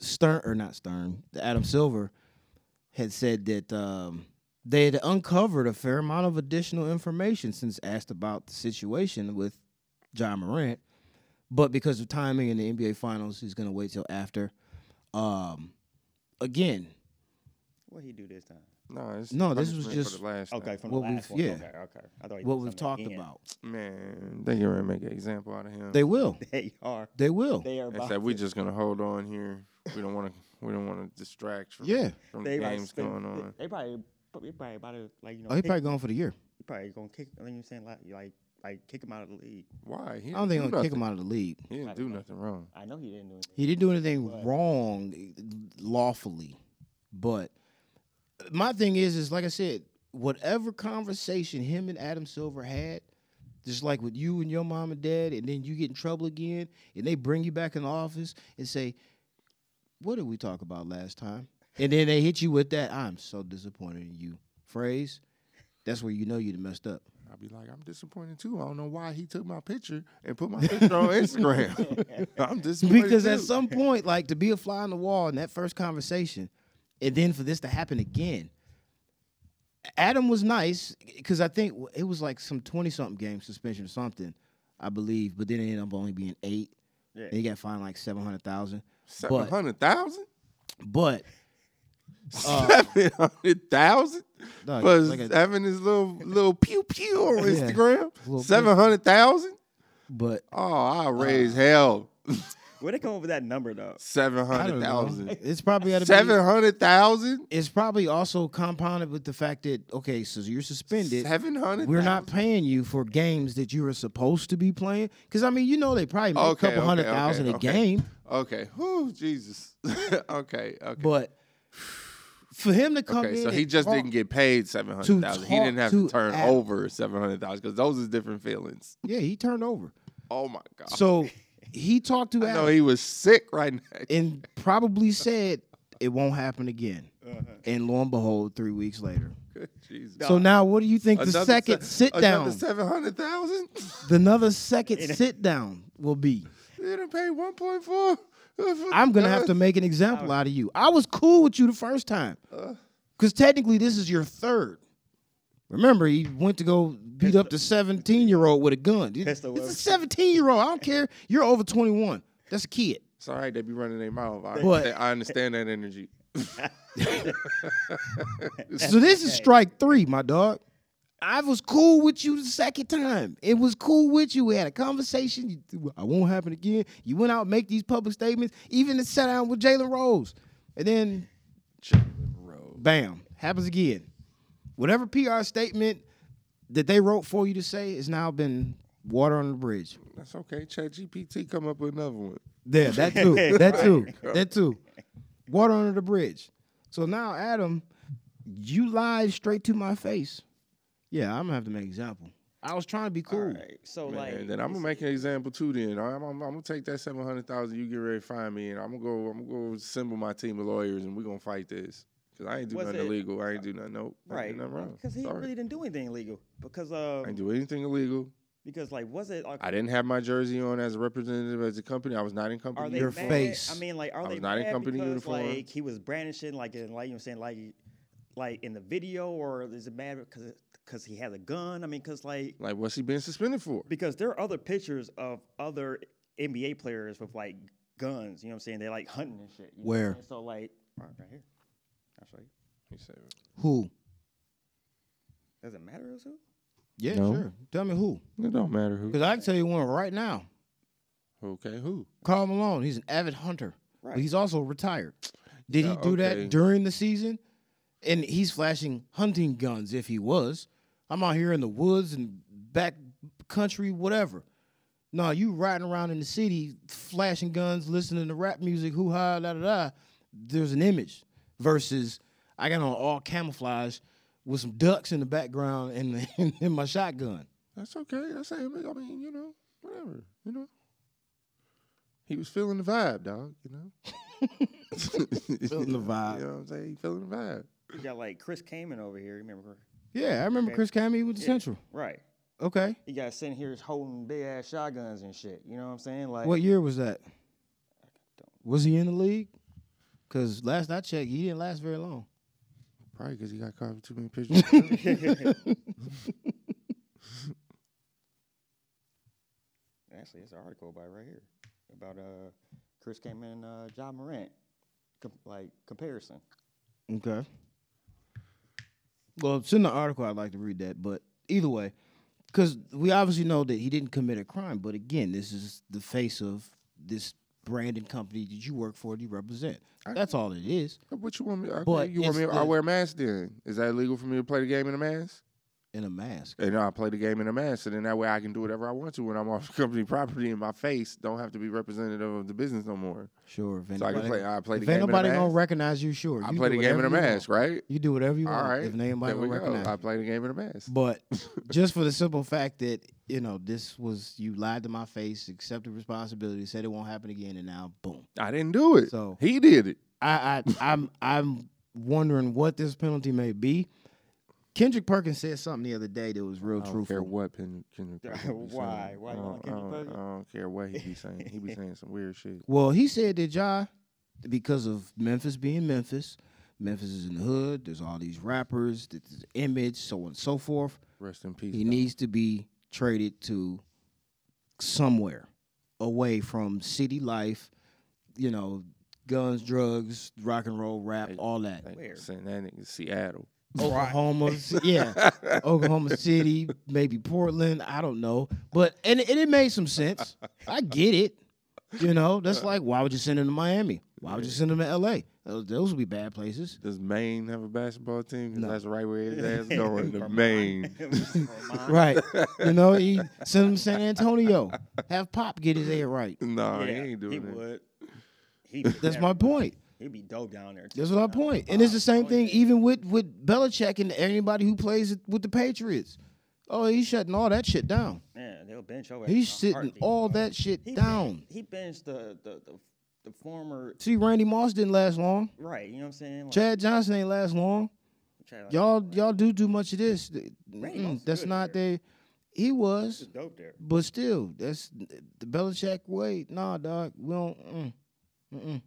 Stern or not Stern, the Adam Silver had said that um, they had uncovered a fair amount of additional information since asked about the situation with Ja Morant, but because of timing in the NBA Finals, he's going to wait till after. Um, again, What he do this time? No, it's No, this was just- for the last Okay, time. from What the last one. yeah. Okay, okay. I thought he what we've talked again. about, Man, they get ready to make an example out of him. they will, They are. they will. They are. They about said we to- just gonna hold on here. We don't want to. We don't want to distract from Yeah. from They the like games spend- going they- on. They probably. They probably about to like you know. Oh, he kick- probably going for the year. he probably gonna kick. I think you're saying like like like kick him out of the league. Why? He I don't didn't think do I'm gonna kick him out of the league. He didn't do nothing wrong. I know he didn't do anything. He didn't do anything But- wrong lawfully. But my thing is, is like I said, whatever conversation him and Adam Silver had, just like with you and your mom and dad, and then you get in trouble again, and they bring you back in the office and say, What did we talk about last time? And then they hit you with that, I'm so disappointed in you phrase. That's where you know you done messed up. I'd be like, I'm disappointed too. I don't know why he took my picture and put my picture on Instagram. I'm disappointed because at some point, like to be a fly on the wall in that first conversation, and then for this to happen again. Adam was nice because I think it was like some twenty something game suspension or something, I believe. But then it ended up only being eight. Yeah. And he got fined like seven hundred thousand. seven hundred thousand. But Seven hundred thousand for like having his little little pew pew on Yeah, Instagram. Seven hundred thousand. but Oh, I raise hell. Where they come up with that number though? Seven I don't hundred know. thousand. It's probably at Seven hundred thousand. It's probably also compounded with the fact that okay, so you're suspended. Seven hundred. We're not paying you for games that you were supposed to be playing. Because I mean, you know, they probably make Okay, a couple okay, hundred okay, thousand a game. Okay. Whew, Jesus. okay. Okay. But for him to come okay. in, So he just didn't get paid seven hundred thousand. He didn't have to to turn Adam. over seven hundred thousand because those is different feelings. Yeah, he turned over. Oh my god. So he talked to I know he was sick right now. and probably said it won't happen again. Uh-huh. And lo and behold, three weeks later. Jesus. So now, what do you think the second se- sit down, Another seven hundred thousand. the another second sit down will be? They didn't pay one point four. I'm gonna have to uh-huh. make an example uh-huh. out of you. I was cool with you the first time, uh-huh. because technically this is your third. Remember, he went to go beat up the 17 year old with a gun. It's a 17 year old. I don't care. You're over 21. That's a kid. It's all right. They be running their mouth. I, But- I understand that energy. So this is strike three, my dog. I was cool with you the second time. It was cool with you. We had a conversation. You, I won't happen again. You went out and make these public statements, even to sit down with Jalen Rose. And then Rose. bam, happens again. Whatever PR statement that they wrote for you to say has now been water on the bridge. That's okay. Chat GPT come up with another one. There, that too. That too. That too. Water under the bridge. So now, Adam, you lied straight to my face. Yeah, I'm gonna have to make an example. I was trying to be cool. All right. So Man, like, then I'm gonna make an example too. Then I'm, I'm, I'm gonna take that seven hundred thousand you get ready to find me, and I'm gonna go. I'm gonna go assemble my team of lawyers, and we're gonna fight this. Cause I ain't do Was nothing it- illegal. I ain't do nothing. Nope. Right? nothing wrong. Because he Sorry. really didn't do anything illegal. Because uh, I ain't do anything illegal. because like, was it? Like, I didn't have my jersey on as a representative as a company. I was not in Are company. they Your mad? face. I mean, like, are I they was not in mad company because uniform. like he was brandishing, like, in, like you were saying, like, like in the video, or is it mad because because he had a gun? I mean, because like like, what's he been suspended for? because there are other pictures of other NBA players with like guns. You know what I'm saying? They're like hunting and shit. you know what Where? saying? So like, right, right here. I'll show you. He said, Who? Does it matter who's who? Yeah, No. sure. Tell me who. It don't matter who. Because I can tell you one right now. Okay, who? Karl Malone. He's an avid hunter. But he's also retired. Did he Yeah, do okay. that during the season? And he's flashing hunting guns if he was. I'm out here in the woods and back country, whatever. No, you riding around in the city, flashing guns, listening to rap music, hoo ha, da da da. There's an image versus I got on all camouflage with some ducks in the background and, and my shotgun. That's okay. That's I mean, you know, whatever. You know, he was feeling the vibe, dog. You know, Feeling the vibe. You know what I'm saying? He feeling the vibe. You got like Chris Kaman over here. You remember? Yeah, I remember Chris Cammy with the Central. Right. Okay. You got sitting here holding big ass shotguns and shit. You know what I'm saying? Like, What year was that? Was he in the league? Because last I checked, he didn't last very long. Probably because he got caught with too many pictures. Actually, it's an article about right here about uh Chris Kaman and uh, Ja Morant, com- like comparison. Okay. Well, it's in the article. I'd like to read that, but either way, because we obviously know that he didn't commit a crime. But again, this is the face of this branding company that you work for, that you represent. That's all it is. what you want me? Okay, But you want me? it's I wear a mask then. Is that illegal for me to play the game in a mask? In a mask. And I play the game in a mask, and then that way I can do whatever I want to when I'm off company property, and my face don't have to be representative of the business no more. Sure. If So I can play. I play the if game in a nobody gonna mask. recognize you, sure. I You play the game in a mask, right? You do whatever you want. right. If anybody there we gonna go. recognize. I play the game in a mask. But just for the simple fact that you know this was you lied to my face, accepted responsibility, said it won't happen again, and now boom. I didn't do it. So- he did it. I, I I'm I'm wondering what this penalty may be. Kendrick Perkins said something the other day that was real I don't truthful. care what Ken- Kendrick Perkins be Why? saying. Why I you don't, want I don't- Perkins? I don't care what he be saying. He be saying some weird shit. Well, he said that Ja, because of Memphis being Memphis, Memphis is in the hood. There's all these rappers, th- this image, so on and so forth. Rest in peace. He dog. needs to be traded to somewhere away from city life, you know, guns, drugs, rock and roll, rap, Hey, all that. Like, Where? Saying that nigga Seattle. Oklahoma, yeah, Oklahoma City, maybe Portland. I don't know, but and, and it made some sense. I get it. You know, that's like why would you send him to Miami? Why would you send him to L.A.? Those, those would be bad places. Does Maine have a basketball team? 'Cause No. that's right where his ass going. to Maine. Right. you know, he send him to San Antonio. Have Pop get his head right. No, he yeah, ain't doing he that. would. He'd That's my point. He'd be dope down there. too. That's my point. And it's the same thing even with with Belichick and anybody who plays with the Patriots. Oh, he's shutting all that shit down. Yeah, they'll bench over. He's sitting all that shit He down. Ben- he benched the the, the the former See, Randy Moss didn't last long. right. You know what I'm saying? Like, Chad Johnson ain't last long. Chad- Y'all, y'all do too much of this. Randy Mm, Moss that's not there. their. He He was, was dope there. but still, that's the Belichick way. Nah, dog, we don't. Mm,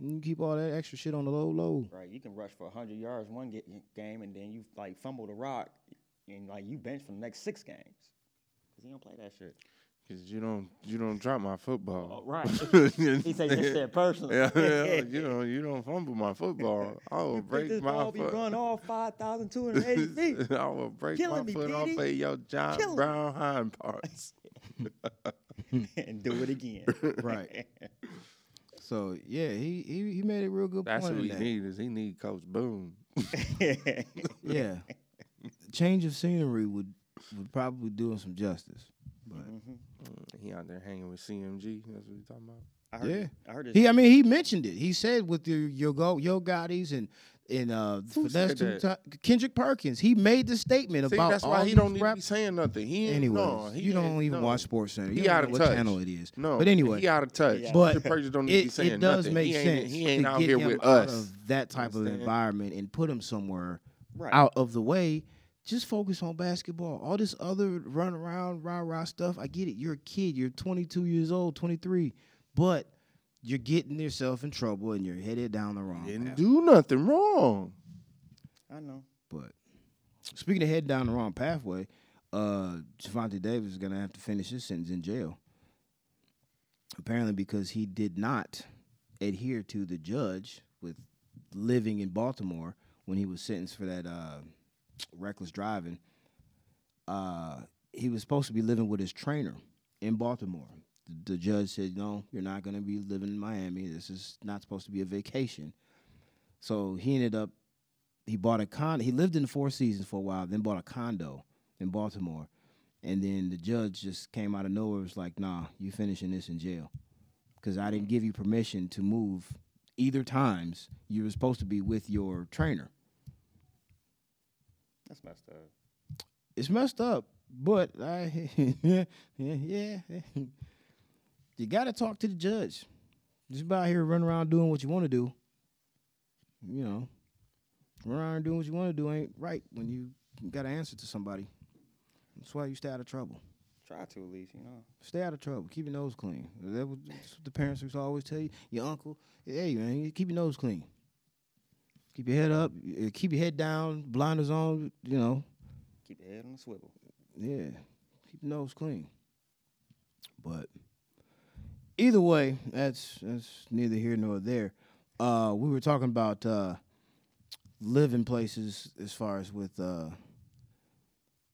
You keep all that extra shit on the low, low. Right, you can rush for 100 yards one ga- game, and then you like fumble the rock, and like you bench for the next six games. Cause you don't play that shit. Cause you don't you don't drop my football. Oh, right. he said this shit personally. Yeah, yeah, you know, you don't fumble my football. I will Think break this my ball be foot. run all 5,280 feet. I will break Killing my me, foot off Petey. of your giant Killing brown hind parts. and do it again. Right. So yeah, he he, he made a real good That's point. what he that. need is he need Coach Boone. Yeah, change of scenery would would probably do him some justice. But mm-hmm. mm, He out there hanging with CMG. That's what he talking about. I heard, Yeah. I heard this. he, I mean, he mentioned it. He said with your your go yo Gotti's and and uh Who for said two ti- Kendrick Perkins. He made the statement See, about that's all why he don't need to rap- be saying nothing. He ain't, Anyways, no, he you don't ain't- even no. watch Sports Center. You He don't out know of what touch. channel it is. No, but anyway, he out of touch. Yeah. but Kendrick Perkins don't need to be it, saying it does nothing. make he sense. Ain't, he ain't to out get here him with out us. of that type of Understand? environment and put him somewhere Right. out of the way. Just focus on basketball. All this other run around, rah rah stuff. I get it. You're a kid. You're 22 years old, 23, but you're getting yourself in trouble and you're headed down the wrong Didn't path. do nothing wrong. I know. But speaking of heading down the wrong pathway, uh, Gervonta Davis is gonna have to finish his sentence in jail. Apparently, because he did not adhere to the judge with living in Baltimore when he was sentenced for that uh, reckless driving. Uh, he was supposed to be living with his trainer in Baltimore. The, judge said, "No, you're not going to be living in Miami. This is not supposed to be a vacation." So he ended up he bought a con. He lived in the Four Seasons for a while, then bought a condo in Baltimore, and then the judge just came out of nowhere. Was like, "Nah, you finishing this in jail, because I didn't give you permission to move either times. You were supposed to be with your trainer. That's messed up. It's messed up, but I, yeah yeah, yeah, you got to talk to the judge. Just about here running around doing what you want to do. You know, run around doing what you want to do ain't right when you got to answer to somebody. That's why you stay out of trouble. Try to at least, you know. Stay out of trouble. Keep your nose clean. That was that's what the parents used to always tell you. Your uncle, hey man, keep your nose clean. Keep your head up. uh, Keep your head down. Blinders on. You know. Keep your head on the swivel. Yeah. Keep your nose clean. But either way, that's that's neither here nor there. Uh, we were talking about uh, living places as far as with uh,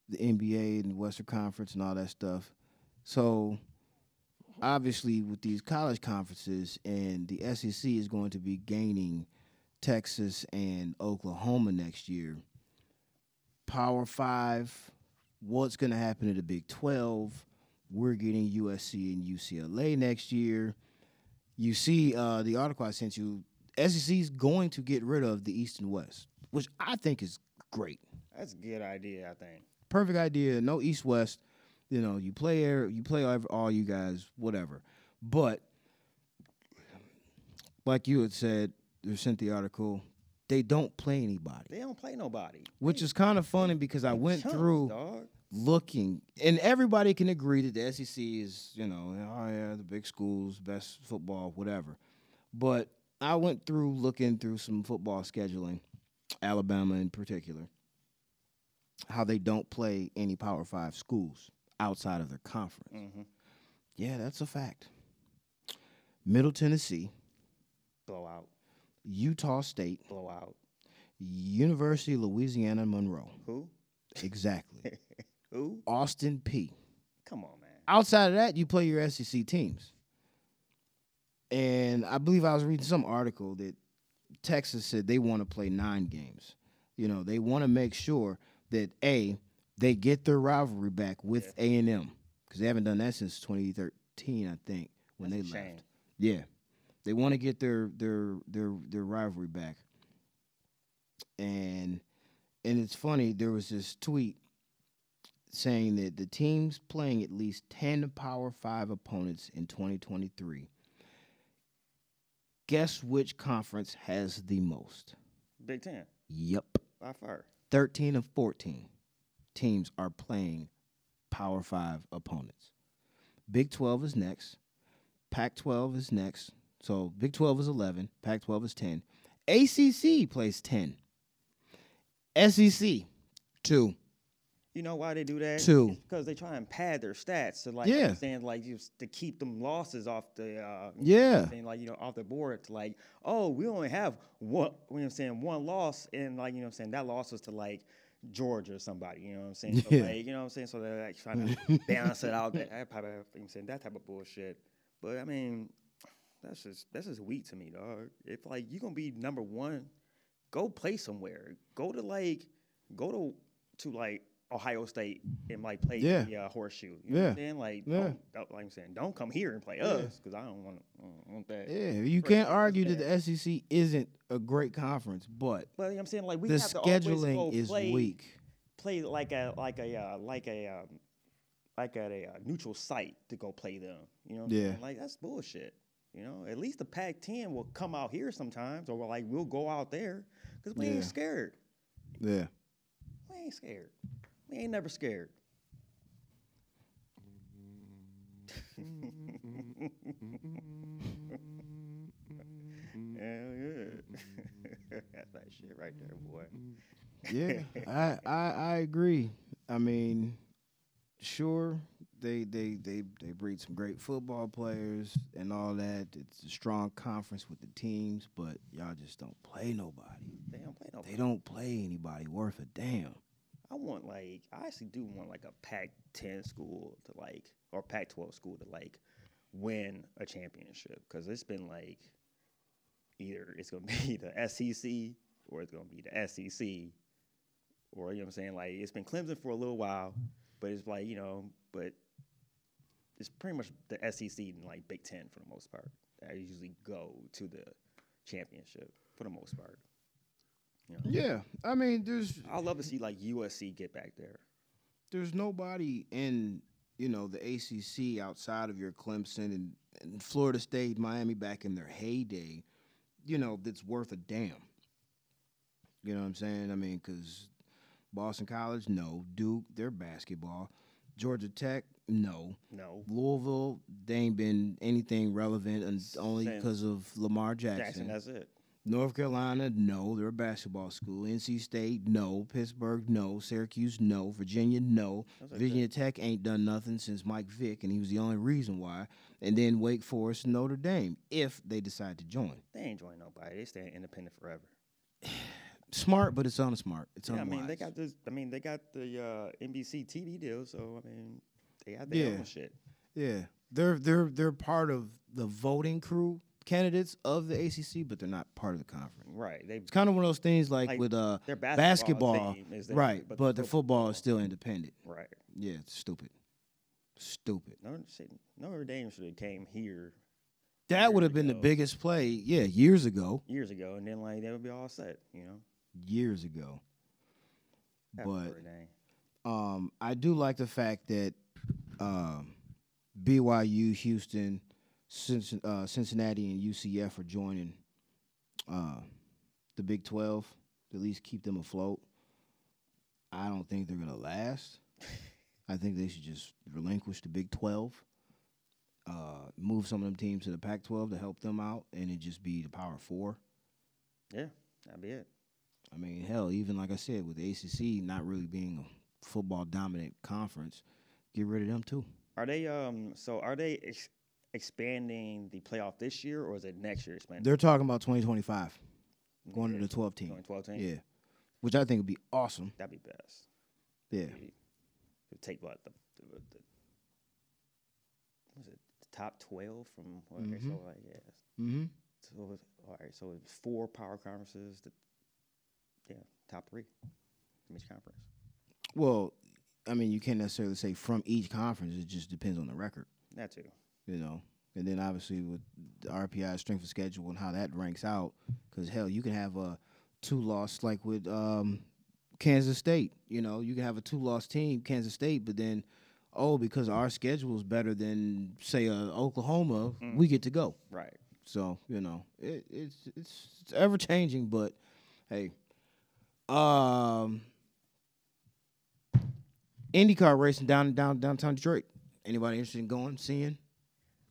the NBA and the Western Conference and all that stuff. So obviously, with these college conferences and the SEC is going to be gaining Texas and Oklahoma next year. Power Five, what's going to happen to the Big 12? We're getting USC and UCLA next year. You see uh, the article I sent you. SEC is going to get rid of the East and West, which I think is great. That's a good idea, I think. Perfect idea. No East West. You know, you play air, you play all, all you guys, whatever. But like you had said, you sent the article. they don't play anybody, They don't play nobody. which is kind of funny because I went chumps, through dog. Looking, and everybody can agree that the SEC is, you know, oh yeah, the big schools, best football, whatever. But I went through looking through some football scheduling, Alabama in particular, how they don't play any Power Five schools outside of their conference. Mm-hmm. Yeah, that's a fact. Middle Tennessee, Blowout. Utah State, Blowout. University of Louisiana Monroe. Who? Exactly. Who? Austin Peay Come on, man. outside of that, you play your SEC teams. And I believe I was reading some article that Texas said they want to play nine games. You know, they want to make sure that a they get their rivalry back with A and M because they haven't done that since 2013, I think, when That's they left. Yeah, they want to get their their their their rivalry back. And and it's funny. There was this tweet saying that the teams playing at least 10 Power 5 opponents in 2023. Guess which conference has the most? Big Ten. Yep. By far. 13 of 14 teams are playing Power 5 opponents. Big 12 is next. Pac 12 is next. So Big 12 is 11. Pac 12 is 10. ACC plays 10. SEC, 2. You know why they do that? Two. Because they try and pad their stats to like Yeah. saying like just to keep them losses off the uh Yeah. saying like you know off the board to like oh we only have one you know what I'm saying one loss and like you know what I'm saying that loss was to like Georgia or somebody you know what I'm saying so, Yeah. like, you know what I'm saying so they're like trying to balance it out that type of you know saying that type of bullshit but I mean that's just that's just weak to me dog if like you gonna be number one go play somewhere go to like go to to like Ohio State and like play Yeah. the uh, horseshoe you know what I'm Yeah. saying like Yeah. don't, don't- like I'm saying don't come here and play us because I don't want want that Yeah, you can't argue that the SEC isn't a great conference, but But you know what I'm saying like we the have to scheduling is play, weak. Play like a like a uh, like a um, like at a uh, neutral site to go play them. You know, what I'm Yeah. saying? like that's bullshit. You know, at least the Pac-10 will come out here sometimes, or like we'll go out there because we Yeah. ain't scared. Yeah. We ain't scared. We ain't never scared. Hell yeah. That's that shit right there, boy. Yeah, I, I I agree. I mean, sure, they they they they breed some great football players and all that. It's a strong conference with the teams, but y'all just don't play nobody. They don't play no. They don't play anybody worth a damn. I want like I actually do want like a Pac-10 school to like or Pac-12 school to like win a championship because it's been like either it's gonna be the SEC or it's gonna be the SEC or you know what I'm saying like it's been Clemson for a little while, but it's like you know but it's pretty much the SEC and like Big Ten for the most part. I usually go to the championship for the most part. You know? Yeah, I mean, there's I'd love to see like USC get back there. there's nobody in you know the ACC outside of your Clemson and, and Florida State, Miami back in their heyday, you know that's worth a damn. You know what I'm saying? I mean, because Boston College, no. Duke, they're basketball. Georgia Tech, no. No. Louisville, they ain't been anything relevant and only because of Lamar Jackson. Jackson, that's it. North Carolina, no. They're a basketball school. NC State, no. Pittsburgh, no. Syracuse, no. Virginia, no. Like Virginia Tech ain't done nothing since Mike Vick, and he was the only reason why. And then Wake Forest, Notre Dame, if they decide to join. They ain't join nobody. They stay independent forever. Smart, but it's unsmart. It's Yeah, I mean they got this. I mean they got the uh, NBC TV deal, so I mean they got their Yeah. own shit. yeah, they're they're they're part of the voting crew candidates of the ACC, but they're not part of the conference. Right. They It's kind of one of those things like, Like, with uh their basketball basketball, there, right? but But, football football- is still independent. right. Yeah, it's stupid. Stupid. Notre, Dame should have came here That would have been the biggest play, yeah, years ago. years ago, and then like they would be all set. You know. Years ago. Have But um, I do like the fact that um, BYU, Houston, uh, Cincinnati, and UCF are joining uh, the Big Twelve, at least keep them afloat. I don't think they're gonna last. I think they should just relinquish the Big Twelve, uh, move some of them teams to the Pac twelve to help them out, and it just be the Power Four. Yeah, that'd be it. I mean, hell, even like I said, with the ACC not really being a football dominant conference, get rid of them too. Are they um? So are they ex- expanding the playoff this year, or is it next year expanding? They're talking about 2025 going to the 12 team. Going 12 team. Yeah, which I think would be awesome. that'd be best. Yeah, It'd take what the, the, the was it the top 12 from okay, so like yeah. mm-hmm. So it's- all right, so it's four power conferences. The, yeah, top three from each conference. Well, I mean, you can't necessarily say from each conference. It just depends on the record, That too. You know. And then obviously with the RPI strength of schedule and how that ranks out, because hell, you can have a two loss like with um, Kansas State. You know, you can have a two loss team, Kansas State, but then oh, because our schedule is better than say uh, Oklahoma, we get to go. Right. So you know, it, it's it's it's ever changing, but hey, um, IndyCar racing down down downtown Detroit. Anybody interested in going, seeing?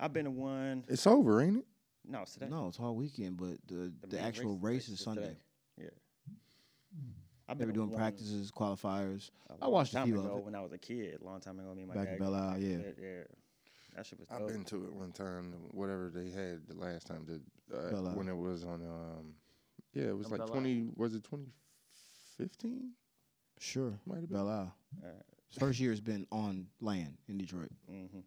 I've been to one. It's over, ain't it? No, it's today. No, it's all weekend, but the the, main actual race is Sunday. today. Yeah. I've been doing practices, qualifiers. I watched a time few ago of it. when I was a kid, a long time ago. Me and my Back dad. in Belle Isle, yeah. yeah. That shit was I've been to it one time. Whatever they had the last time, the, uh, Belle when it was on. Um, yeah, it was On like Belle Isle. twenty. Was it twenty fifteen? Sure, Might have been. Belle Isle. Alright. First year has been on land in Detroit. hmm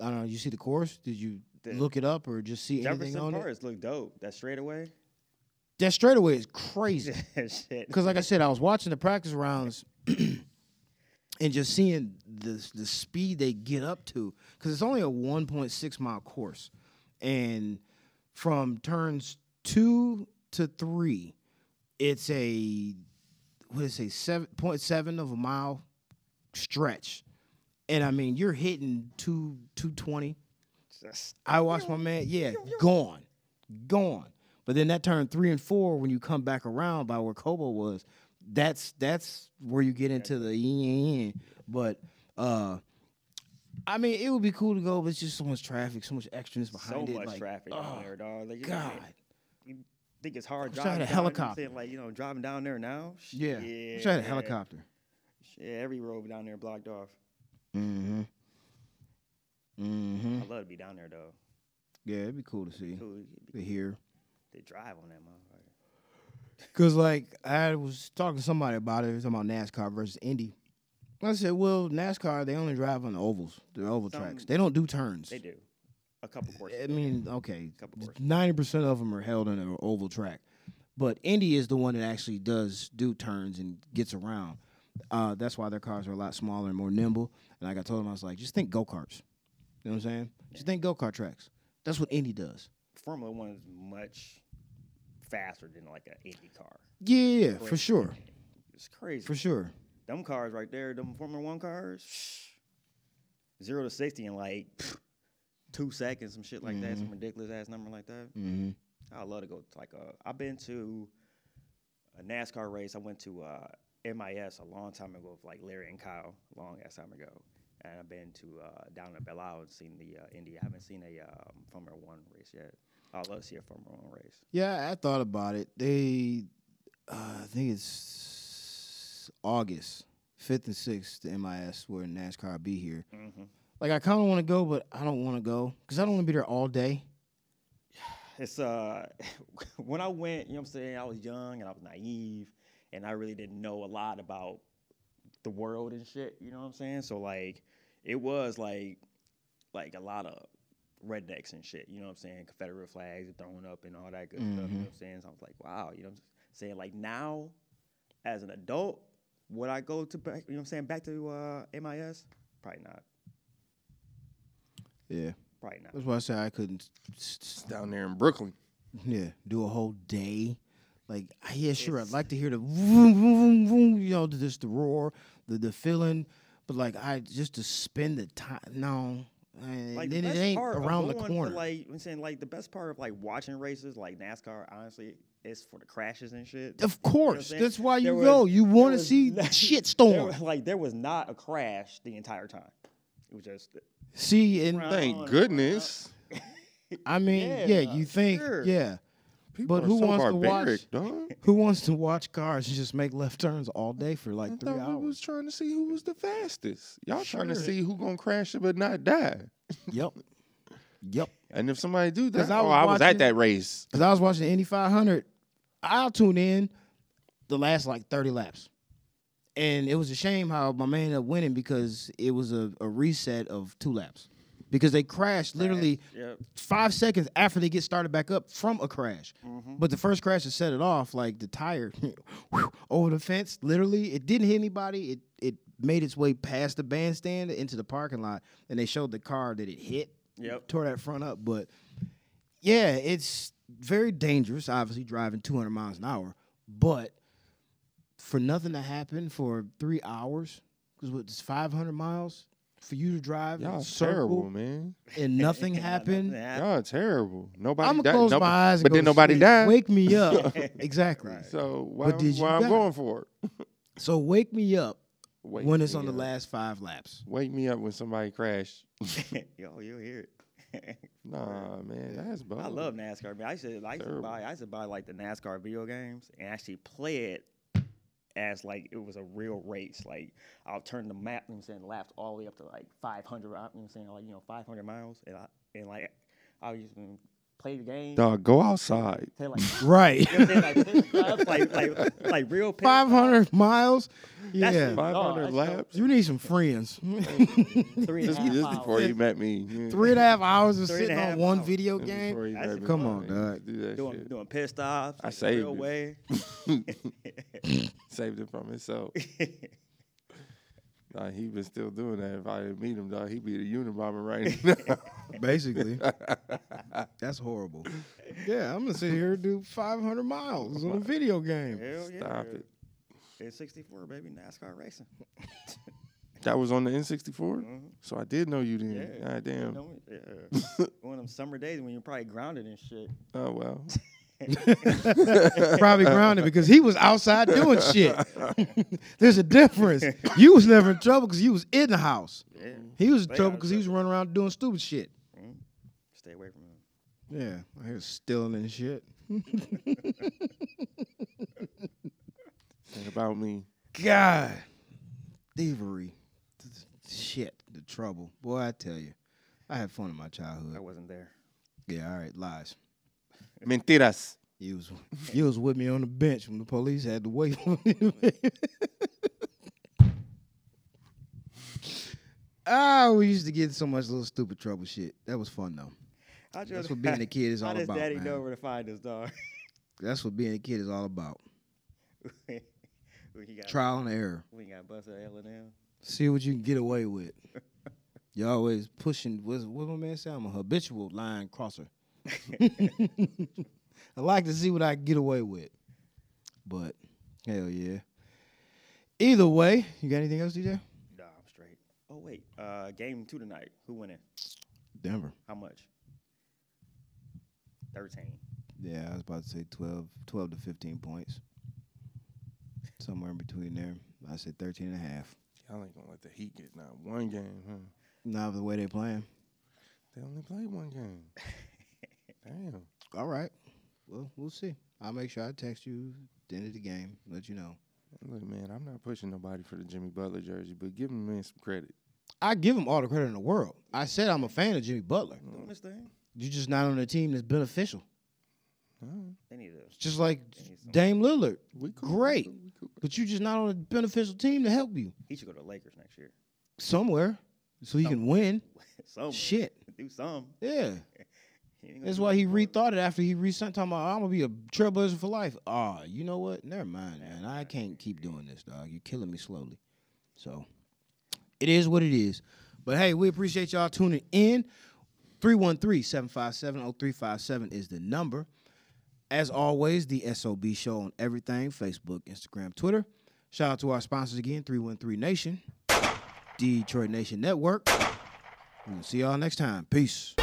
I don't know. You see the course? Did you The- look it up or just see anything Jefferson on it? Forest look dope. That straightaway. That straightaway is crazy. Because, like I said, I was watching the practice rounds and just seeing the the speed they get up to. Because it's only a 1.6 mile course, and from turns two to three, it's a what is it, seven point seven of a mile stretch, and I mean you're hitting two two twenty. I watched my man, yeah, gone, gone. But then that turn three and four when you come back around by where Cobo was, that's that's where you get into the yin. But uh I mean, it would be cool to go, but it's just so much traffic, so much extraness so behind it. much like, traffic oh, down there, dog. Like, you God, You think it's hard I had driving a down, helicopter. saying, Like you know, driving down there now. yeah, yeah. wish I had a helicopter. Yeah, every road down there blocked off. Mm-hmm. Mm-hmm. I love to be down there though. Yeah, it'd be cool to see, Cool. to hear. They drive on that motherfucker. Cause like I was talking to somebody about it, it was talking about NASCAR versus Indy. I said, well, NASCAR they only drive on the ovals, the oval Some- tracks. They don't do turns. They do. A couple courses. I mean, okay, ninety percent of them are held in an oval track, but Indy is the one that actually does do turns and gets around. Uh, that's why their cars are a lot smaller and more nimble. And like I told him, I was like, just think go karts. You know what I'm saying? Just think go kart tracks. That's what Indy does. Formula One is much faster than like an Indy car. Yeah, yeah, for sure, It's crazy. for sure. them cars right there, them Formula One cars, zero to sixty in like two seconds, some shit like that, some ridiculous ass number like that. Mm-hmm. I love to go to like a. I've been to a NASCAR race. I went to uh, MIS a long time ago with like Larry and Kyle, long ass time ago. And I've been to uh, down in Isle and seen the uh, Indy. I haven't seen a um, Formula One race yet. I'd love to see a Formula One race. Yeah, I thought about it. They, uh, I think it's August fifth and sixth. The MIS where NASCAR will be here. Mm-hmm. Like I kind of want to go, but I don't want to go because I don't want to be there all day. It's uh when I went, you know what I'm saying, I was young and I was naive and I really didn't know a lot about the world and shit, you know what I'm saying? So like it was like like a lot of rednecks and shit, you know what I'm saying? Confederate flags are thrown up and all that good stuff, you know what I'm saying? So I was like, wow, you know what I'm saying? Like now as an adult, would I go to back, you know what I'm saying, back to uh MIS? Probably not. Yeah, Probably not. that's why I said I couldn't. s- s- down there in Brooklyn. Yeah, do a whole day. Like ah, yeah, sure, I'd like to hear the vroom, vroom, vroom, vroom, you know, just the roar, the the feeling, but like I just to spend the time. No, And Like then the it best ain't part of around the going corner. For like I'm saying, like the best part of like watching races, like NASCAR, honestly, is for the crashes and shit. of You know course, that's why you There go. was- You want to see not- shit storm. was- like there was not a crash the entire time. It was just See, and Thank goodness. I mean, yeah, Yeah, you think, sure. yeah. People But who so wants to watch- dog. Who wants to watch cars and just make left turns all day for I like three thought we was trying to see who was the fastest. Y'all trying to see who gonna crash it but not die. Yep, yep. And if somebody do that, I oh, was I was at that race. Because I was watching the Indy 500. I'll tune in the last like 30 laps. And it was a shame how my man ended up winning because it was a, a reset of two laps. Because they crashed literally Yep. five seconds after they get started back up from a crash. Mm-hmm. But the first crash that set it off, like the tire over the fence, literally, it didn't hit anybody. It it made its way past the bandstand into the parking lot, and they showed the car that it hit. Yep. Tore that front up. But yeah, it's very dangerous, obviously, driving 200 miles an hour. But for nothing to happen for three hours, because it's 500 miles for you to drive in a Y'all circle terrible, man. and nothing Nothing happened. happened. Y'all terrible. Nobody I'm gonna died. close Nob- my eyes, and but go then nobody sleep. died. Wake me up, exactly. So why, But did you why I'm die? going for it? So wake me up Wake when it's me on the last five laps. Wake me up when somebody crashed. Yo, you'll hear it. nah, man, that's bold. I love NASCAR. Man. I used to, I used to buy, I used to buy like the NASCAR video games and actually play it as like it was a real race. Like I'll turn the map, you know what I'm saying, laps all the way up to like 500, uh, you know what I'm saying, like you know 500 miles, and I and like I used to play the game. Dog, go outside. Like, Right. you know what I'm saying, like, like like like real pit Five stops. hundred miles. That's Yeah. it. 500 that's laps. You need some friends. Three and This, half this hours. before you met me. Yeah. Three and a half hours of Three and a sitting on one hours. video This game. you That's met me. Come on, Man, dog. Do that doing shit. doing pit stops. I like, the saved real it. way. Saved it from himself. Nah, he been still doing that. If I didn't meet him, dog, he'd be the Unabomber right now. Basically. That's horrible. Yeah, I'm gonna sit here and do 500 miles on a video game. Hell yeah. Stop it. It's 64, baby. NASCAR racing. That was on the N64, mm-hmm. so I did know you then. Yeah. God damn. You know, yeah. One of them summer days when you're probably grounded and shit. Oh well. Probably grounded because he was outside doing shit. There's a difference. You was never in trouble because you was in the house. Yeah. He was in Stay trouble because he was running around doing stupid shit. Mm-hmm. Stay away from him. Yeah, I was stealing and shit. Think about me. God, thievery, shit, the trouble. Boy, I tell you, I had fun in my childhood. I wasn't there. Yeah, all right, lies. Mentiras. You was you was with me on the bench when the police had to wait for me. Ah, we used to get so much little stupid trouble shit. That was fun though. I just, That's what being a kid is How all does about, daddy man. know where to find us, dog? That's what being a kid is all about. When he got, Trial and error. when he got busted at L&M. See what you can get away with. You always pushing. What's what my man say? I'm a habitual line crosser. I like to see what I can get away with. But hell yeah. Either way, you got anything else, DJ? Nah, I'm straight. Oh wait, uh, game two tonight. Who winning? Denver. How much? Thirteen. Yeah, I was about to say 12, 12 to 15 points. Somewhere in between there. I said 13 and a half. Y'all ain't gonna let the Heat get not one game, huh? Now the way they playing. They only played one game. Damn. All right. Well, we'll see. I'll make sure I text you at the end of the game, let you know. Look, man, I'm not pushing nobody for the Jimmy Butler jersey, but give him man some credit. I give him all the credit in the world. I said I'm a fan of Jimmy Butler. Mm. Doing this thing. You're just not on a team that's beneficial. They need to. Just like need Dame Lillard. We cool, Great. We cool, we cool. But you're just not on a beneficial team to help you He should go to the Lakers next year. somewhere so he can win. some Shit. do some. Yeah. He ain't gonna That's why he rethought it after he re-signed talking about I'm gonna be a trailblazer for life. Ah, you know what? Never mind, man. I can't keep doing this, dog. You're killing me slowly. So it is what it is. But hey, we appreciate y'all tuning in. 313-757-0357 is the number. As always, the SOB show on everything, Facebook, Instagram, Twitter. Shout out to our sponsors again, 313 Nation, Detroit Nation Network, We'll see y'all next time. Peace.